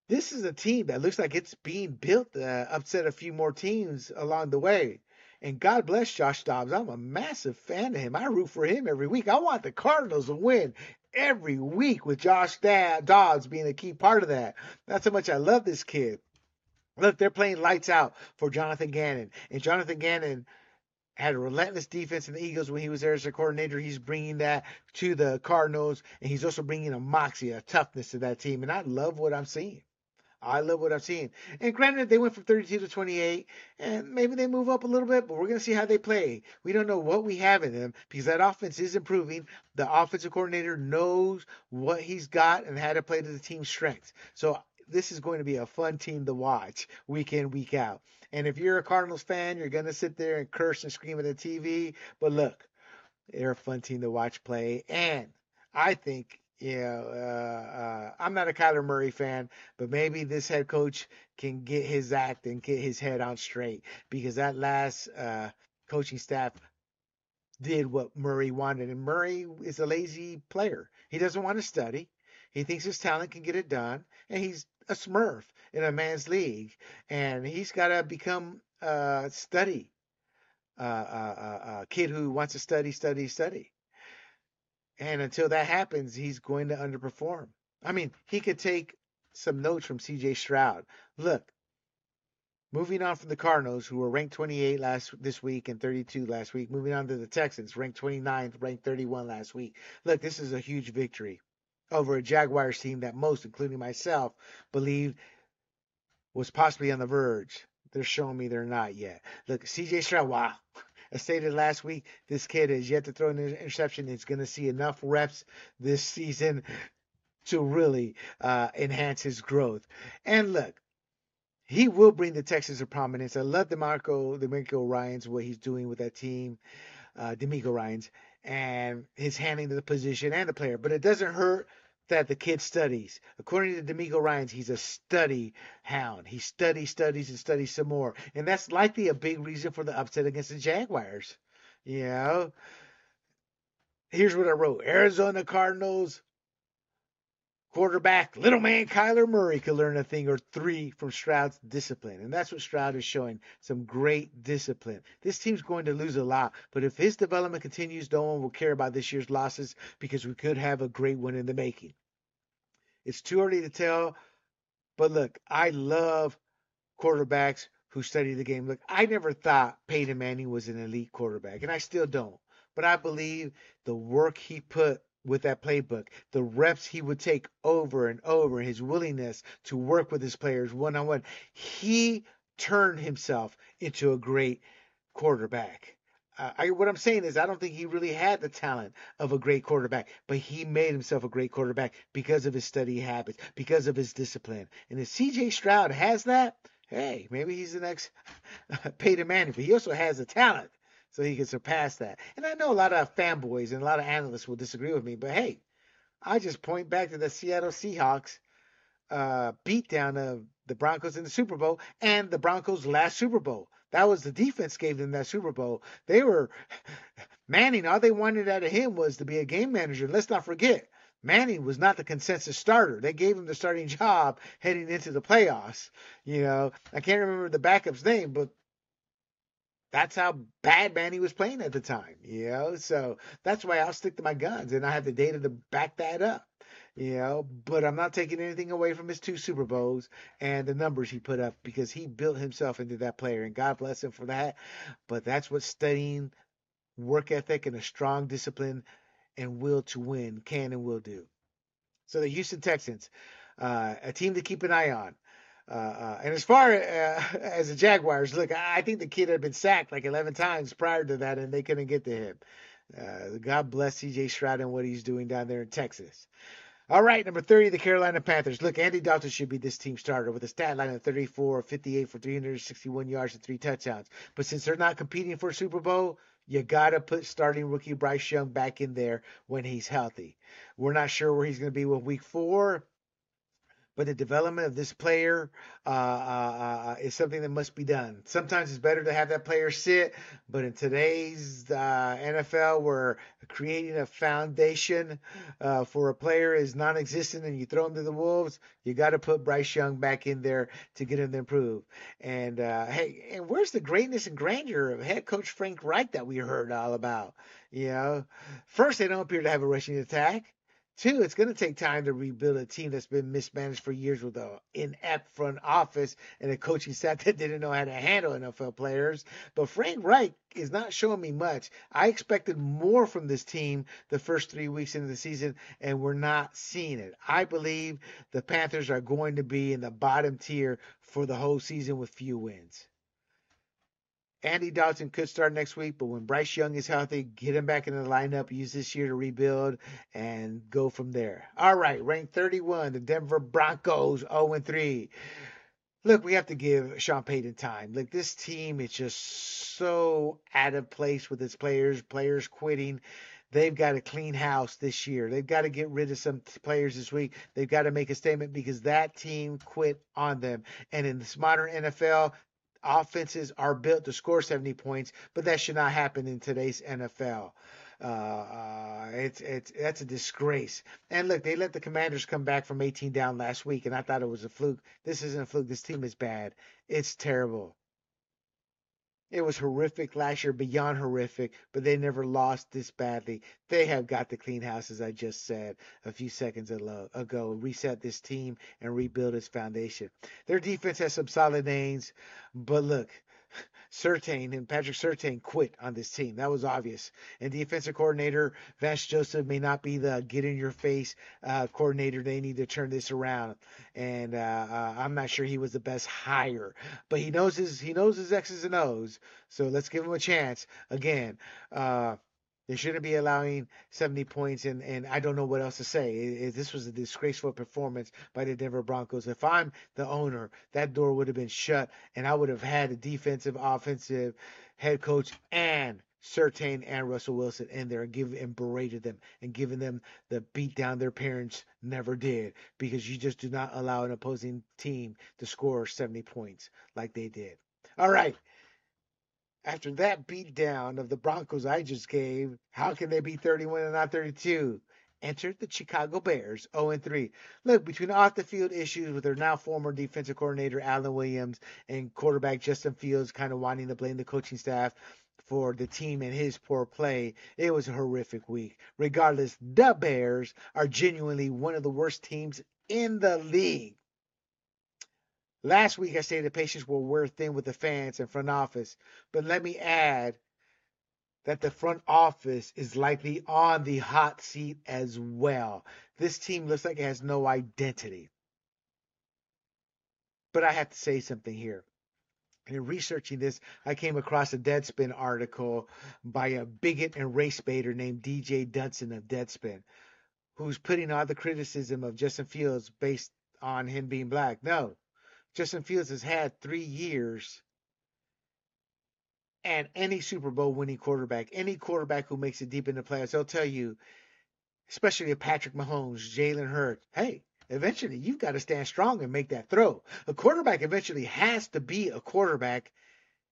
Speaker 1: this is a team that looks like it's being built to uh, upset a few more teams along the way. And God bless Josh Dobbs. I'm a massive fan of him. I root for him every week. I want the Cardinals to win every week with Josh Dobbs being a key part of that. That's how much I love this kid. Look, they're playing lights out for Jonathan Gannon. And Jonathan Gannon had a relentless defense in the Eagles when he was there as a coordinator. He's bringing that to the Cardinals, and he's also bringing a moxie, a toughness to that team. And I love what I'm seeing. I love what I'm seeing. And granted, they went from 32 to 28, and maybe they move up a little bit, but we're going to see how they play. We don't know what we have in them because that offense is improving. The offensive coordinator knows what he's got and how to play to the team's strengths. So this is going to be a fun team to watch week in, week out. And if you're a Cardinals fan, you're going to sit there and curse and scream at the TV. But look, they're a fun team to watch play. And I think, you know, uh, uh, I'm not a Kyler Murray fan, but maybe this head coach can get his act and get his head on straight because that last uh, coaching staff did what Murray wanted. And Murray is a lazy player. He doesn't want to study. He thinks his talent can get it done, and he's a smurf in a man's league, and he's got to become a study uh, a, a kid who wants to study, study, study. And until that happens, he's going to underperform. I mean, he could take some notes from C.J. Stroud. Look, moving on from the Cardinals, who were ranked 28 last this week and 32 last week. Moving on to the Texans, ranked 29th, ranked 31 last week. Look, this is a huge victory over a Jaguars team that most, including myself, believed was possibly on the verge. They're showing me they're not yet. Look, CJ Stroud, wow. I stated last week, this kid has yet to throw an interception. He's going to see enough reps this season to really uh, enhance his growth. And look, he will bring the Texans to prominence. I love DeMarco, DeMarco Ryans, what he's doing with that team, uh, DeMeco Ryans and his handling of the position and the player. But it doesn't hurt that the kid studies. According to DeMeco Ryans, he's a study hound. He studies, studies, and studies some more. And that's likely a big reason for the upset against the Jaguars. You know? Here's what I wrote Arizona Cardinals quarterback, little man Kyler Murray could learn a thing or three from Stroud's discipline. And that's what Stroud is showing some great discipline. This team's going to lose a lot, but if his development continues, no one will care about this year's losses because we could have a great one in the making. It's too early to tell, but look, I love quarterbacks who study the game. Look, I never thought Peyton Manning was an elite quarterback, and I still don't. But I believe the work he put with that playbook, the reps he would take over and over, his willingness to work with his players one on one. He turned himself into a great quarterback. Uh, I, what I'm saying is, I don't think he really had the talent of a great quarterback, but he made himself a great quarterback because of his study habits, because of his discipline. And if CJ Stroud has that, hey, maybe he's the next Peyton Manning, but he also has the talent so he can surpass that. And I know a lot of fanboys and a lot of analysts will disagree with me, but hey, I just point back to the Seattle Seahawks uh, beatdown of the Broncos in the Super Bowl and the Broncos' last Super Bowl. That was the defense gave them that Super Bowl. They were Manning. All they wanted out of him was to be a game manager. Let's not forget, Manning was not the consensus starter. They gave him the starting job heading into the playoffs. You know, I can't remember the backup's name, but that's how bad Manning was playing at the time. You know, so that's why I'll stick to my guns, and I have the data to back that up. You know, but I'm not taking anything away from his two Super Bowls and the numbers he put up because he built himself into that player, and God bless him for that. But that's what studying, work ethic, and a strong discipline and will to win can and will do. So the Houston Texans, uh, a team to keep an eye on. Uh, uh, and as far uh, as the Jaguars, look, I think the kid had been sacked like 11 times prior to that, and they couldn't get to him. Uh, God bless CJ Stroud and what he's doing down there in Texas. All right, number 30, the Carolina Panthers. Look, Andy Dalton should be this team starter with a stat line of 34, 58 for 361 yards and three touchdowns. But since they're not competing for a Super Bowl, you got to put starting rookie Bryce Young back in there when he's healthy. We're not sure where he's going to be with week four but the development of this player uh, uh, uh, is something that must be done. Sometimes it's better to have that player sit, but in today's uh, NFL, where creating a foundation uh, for a player is non-existent, and you throw him to the wolves, you got to put Bryce Young back in there to get him to improve. And hey, and where's the greatness and grandeur of head coach Frank Reich that we heard all about? You know, first they don't appear to have a rushing attack. Two, it's going to take time to rebuild a team that's been mismanaged for years with an inept front office and a coaching staff that didn't know how to handle NFL players. But Frank Reich is not showing me much. I expected more from this team the first three weeks into the season, and we're not seeing it. I believe the Panthers are going to be in the bottom tier for the whole season with few wins. Andy Dalton could start next week, but when Bryce Young is healthy, get him back in the lineup, use this year to rebuild and go from there. All right, ranked 31, the Denver Broncos 0 3. Look, we have to give Sean Payton time. Like this team is just so out of place with its players, players quitting. They've got to clean house this year. They've got to get rid of some players this week. They've got to make a statement because that team quit on them. And in this modern NFL, offenses are built to score 70 points, but that should not happen in today's NFL. Uh, uh, it's it's that's a disgrace. And look, they let the Commanders come back from 18 down last week, and I thought it was a fluke. This isn't a fluke. This team is bad. It's terrible. It was horrific last year, beyond horrific, but they never lost this badly. They have got to clean house, as I just said a few seconds ago, reset this team and rebuild its foundation. Their defense has some solid names, but look, Surtain and Patrick Surtain quit on this team. That was obvious. And defensive coordinator Vance Joseph may not be the get in your face uh, coordinator. They need to turn this around. And uh, uh, I'm not sure he was the best hire, but he knows his he knows his X's and O's. So let's give him a chance. Again, uh, they shouldn't be allowing 70 points, and, and I don't know what else to say. It, it, this was a disgraceful performance by the Denver Broncos. If I'm the owner, that door would have been shut, and I would have had a defensive, offensive head coach and Surtain and Russell Wilson in there and give and berated them and given them the beat down their parents never did because you just do not allow an opposing team to score 70 points like they did. All right after that beatdown of the Broncos I just gave, how can they be 31 and not 32? Enter the Chicago Bears 0 3. Look, between off the field issues with their now former defensive coordinator Alan Williams and quarterback Justin Fields kind of wanting to blame the coaching staff for the team and his poor play, it was a horrific week. Regardless, the Bears are genuinely one of the worst teams in the league. Last week I stated patience will wear thin with the fans and front office, but let me add that the front office is likely on the hot seat as well. This team looks like it has no identity. But I have to say something here. in researching this, I came across a Deadspin article by a bigot and race baiter named DJ Dunson of Deadspin, who's putting all the criticism of Justin Fields based on him being black. No, Justin Fields has had three years and any Super Bowl winning quarterback, any quarterback who makes it deep in the playoffs, they'll tell you, especially Patrick Mahomes, Jalen Hurts, hey, eventually you've got to stand strong and make that throw. A quarterback eventually has to be a quarterback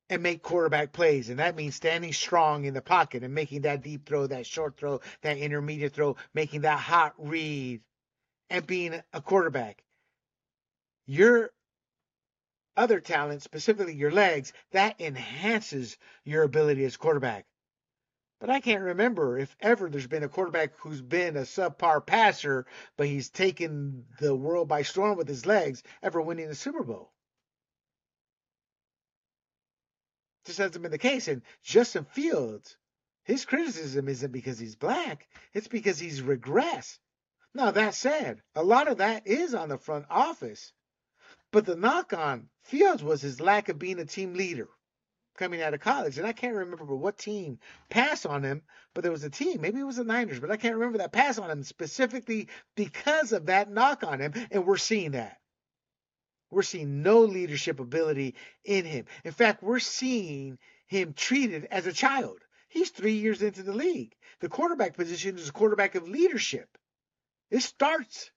Speaker 1: and make quarterback plays. And that means standing strong in the pocket and making that deep throw, that short throw, that intermediate throw, making that hot read and being a quarterback. Your other talent, specifically your legs, that enhances your ability as quarterback. But I can't remember if ever there's been a quarterback who's been a subpar passer, but he's taken the world by storm with his legs, ever winning a Super Bowl. Just hasn't been the case. And Justin Fields, his criticism isn't because he's black, it's because he's regressed. Now, that said, a lot of that is on the front office. But the knock on Fields was his lack of being a team leader coming out of college. And I can't remember what team passed on him, but there was a team, maybe it was the Niners, but I can't remember that pass on him specifically because of that knock on him. And we're seeing that. We're seeing no leadership ability in him. In fact, we're seeing him treated as a child. He's three years into the league. The quarterback position is a quarterback of leadership. It starts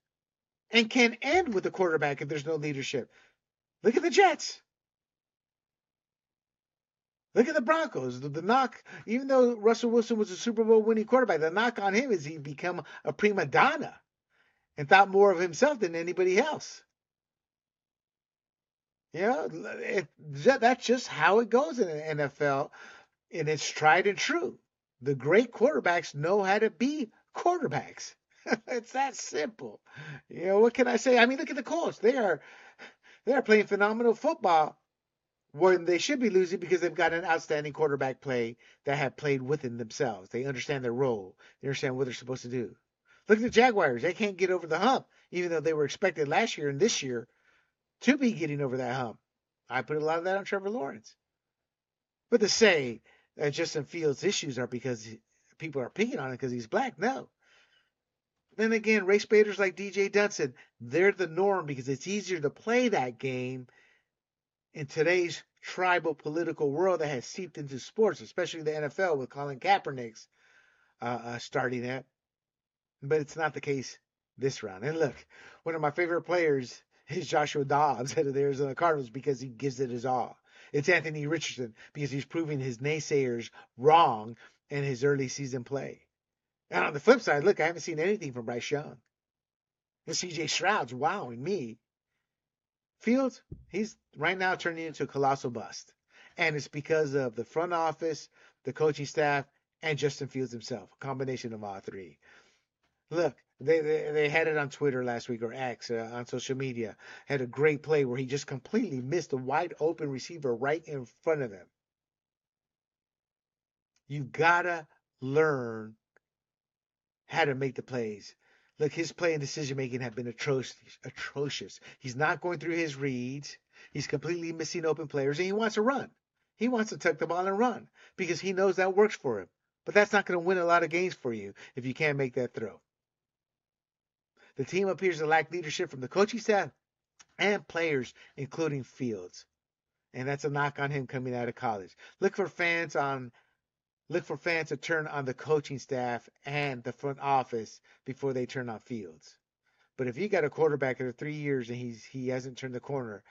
Speaker 1: and can end with a quarterback if there's no leadership. Look at the Jets. Look at the Broncos. The, the, knock, even though Russell Wilson was a Super Bowl winning quarterback, the knock on him is he become a prima donna and thought more of himself than anybody else. You know, it, that's just how it goes in the NFL, and it's tried and true. The great quarterbacks know how to be quarterbacks. it's that simple. You know, what can I say? I mean, look at the Colts. They are they are playing phenomenal football when they should be losing because they've got an outstanding quarterback play that have played within themselves. They understand their role. They understand what they're supposed to do. Look at the Jaguars. They can't get over the hump, even though they were expected last year and this year to be getting over that hump. I put a lot of that on Trevor Lawrence. But to say that Justin Fields' issues are because people are picking on him because he's black, no. Then again, race baiters like DJ Dunson, they're the norm because it's easier to play that game in today's tribal political world that has seeped into sports, especially the NFL with Colin Kaepernick's uh, uh, starting it. But it's not the case this round. And look, one of my favorite players is Joshua Dobbs out of the Arizona Cardinals because he gives it his all. It's Anthony Richardson because he's proving his naysayers wrong in his early season play. And on the flip side, look, I haven't seen anything from Bryce Young. And CJ Stroud's wowing me. Fields, he's right now turning into a colossal bust. And it's because of the front office, the coaching staff, and Justin Fields himself. A combination of all three. Look, they, they, they had it on Twitter last week or X uh, on social media. Had a great play where he just completely missed a wide open receiver right in front of him. You've gotta learn how to make the plays. Look, his play and decision making have been atrocious. Atrocious. He's not going through his reads. He's completely missing open players, and he wants to run. He wants to tuck the ball and run because he knows that works for him. But that's not going to win a lot of games for you if you can't make that throw. The team appears to lack leadership from the coaching staff and players, including Fields. And that's a knock on him coming out of college. Look for fans on look for fans to turn on the coaching staff and the front office before they turn on Fields. But if you got a quarterback after three years and he's he hasn't turned the corner,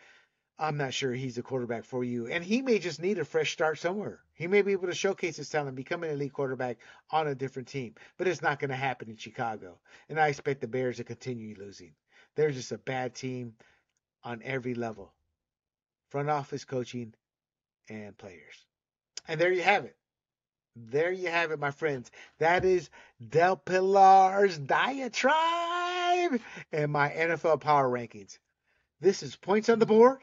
Speaker 1: I'm not sure he's a quarterback for you. And he may just need a fresh start somewhere. He may be able to showcase his talent, become an elite quarterback on a different team. But it's not going to happen in Chicago. And I expect the Bears to continue losing. They're just a bad team on every level front office coaching and players. And there you have it. There you have it, my friends. That is Del Pilar's diatribe and my NFL power rankings. This is Points on the Board.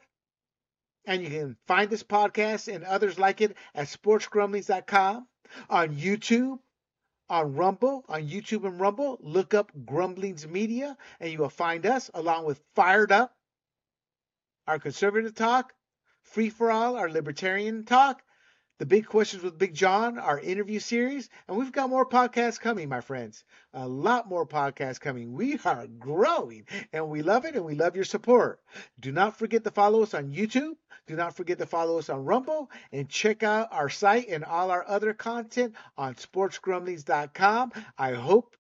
Speaker 1: And you can find this podcast and others like it at sportsgrumblings.com, on YouTube, on Rumble, on YouTube and Rumble. Look up Grumblings Media and you will find us along with Fired Up, our conservative talk, Free for All, our libertarian talk, The Big Questions with Big John, our interview series, and we've got more podcasts coming, my friends. A lot more podcasts coming. We are growing, and we love it, and we love your support. Do not forget to follow us on YouTube. Do not forget to follow us on Rumble, and check out our site and all our other content on sportsgrumblings.com. I hope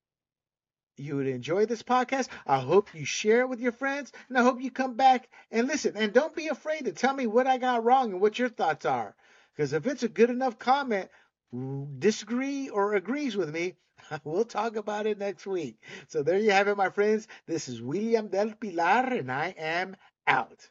Speaker 1: you would enjoy this podcast. I hope you share it with your friends, and I hope you come back and listen. And don't be afraid to tell me what I got wrong and what your thoughts are. Because if it's a good enough comment, disagree or agrees with me, we'll talk about it next week. So there you have it, my friends. This is William Del Pilar, and I am out.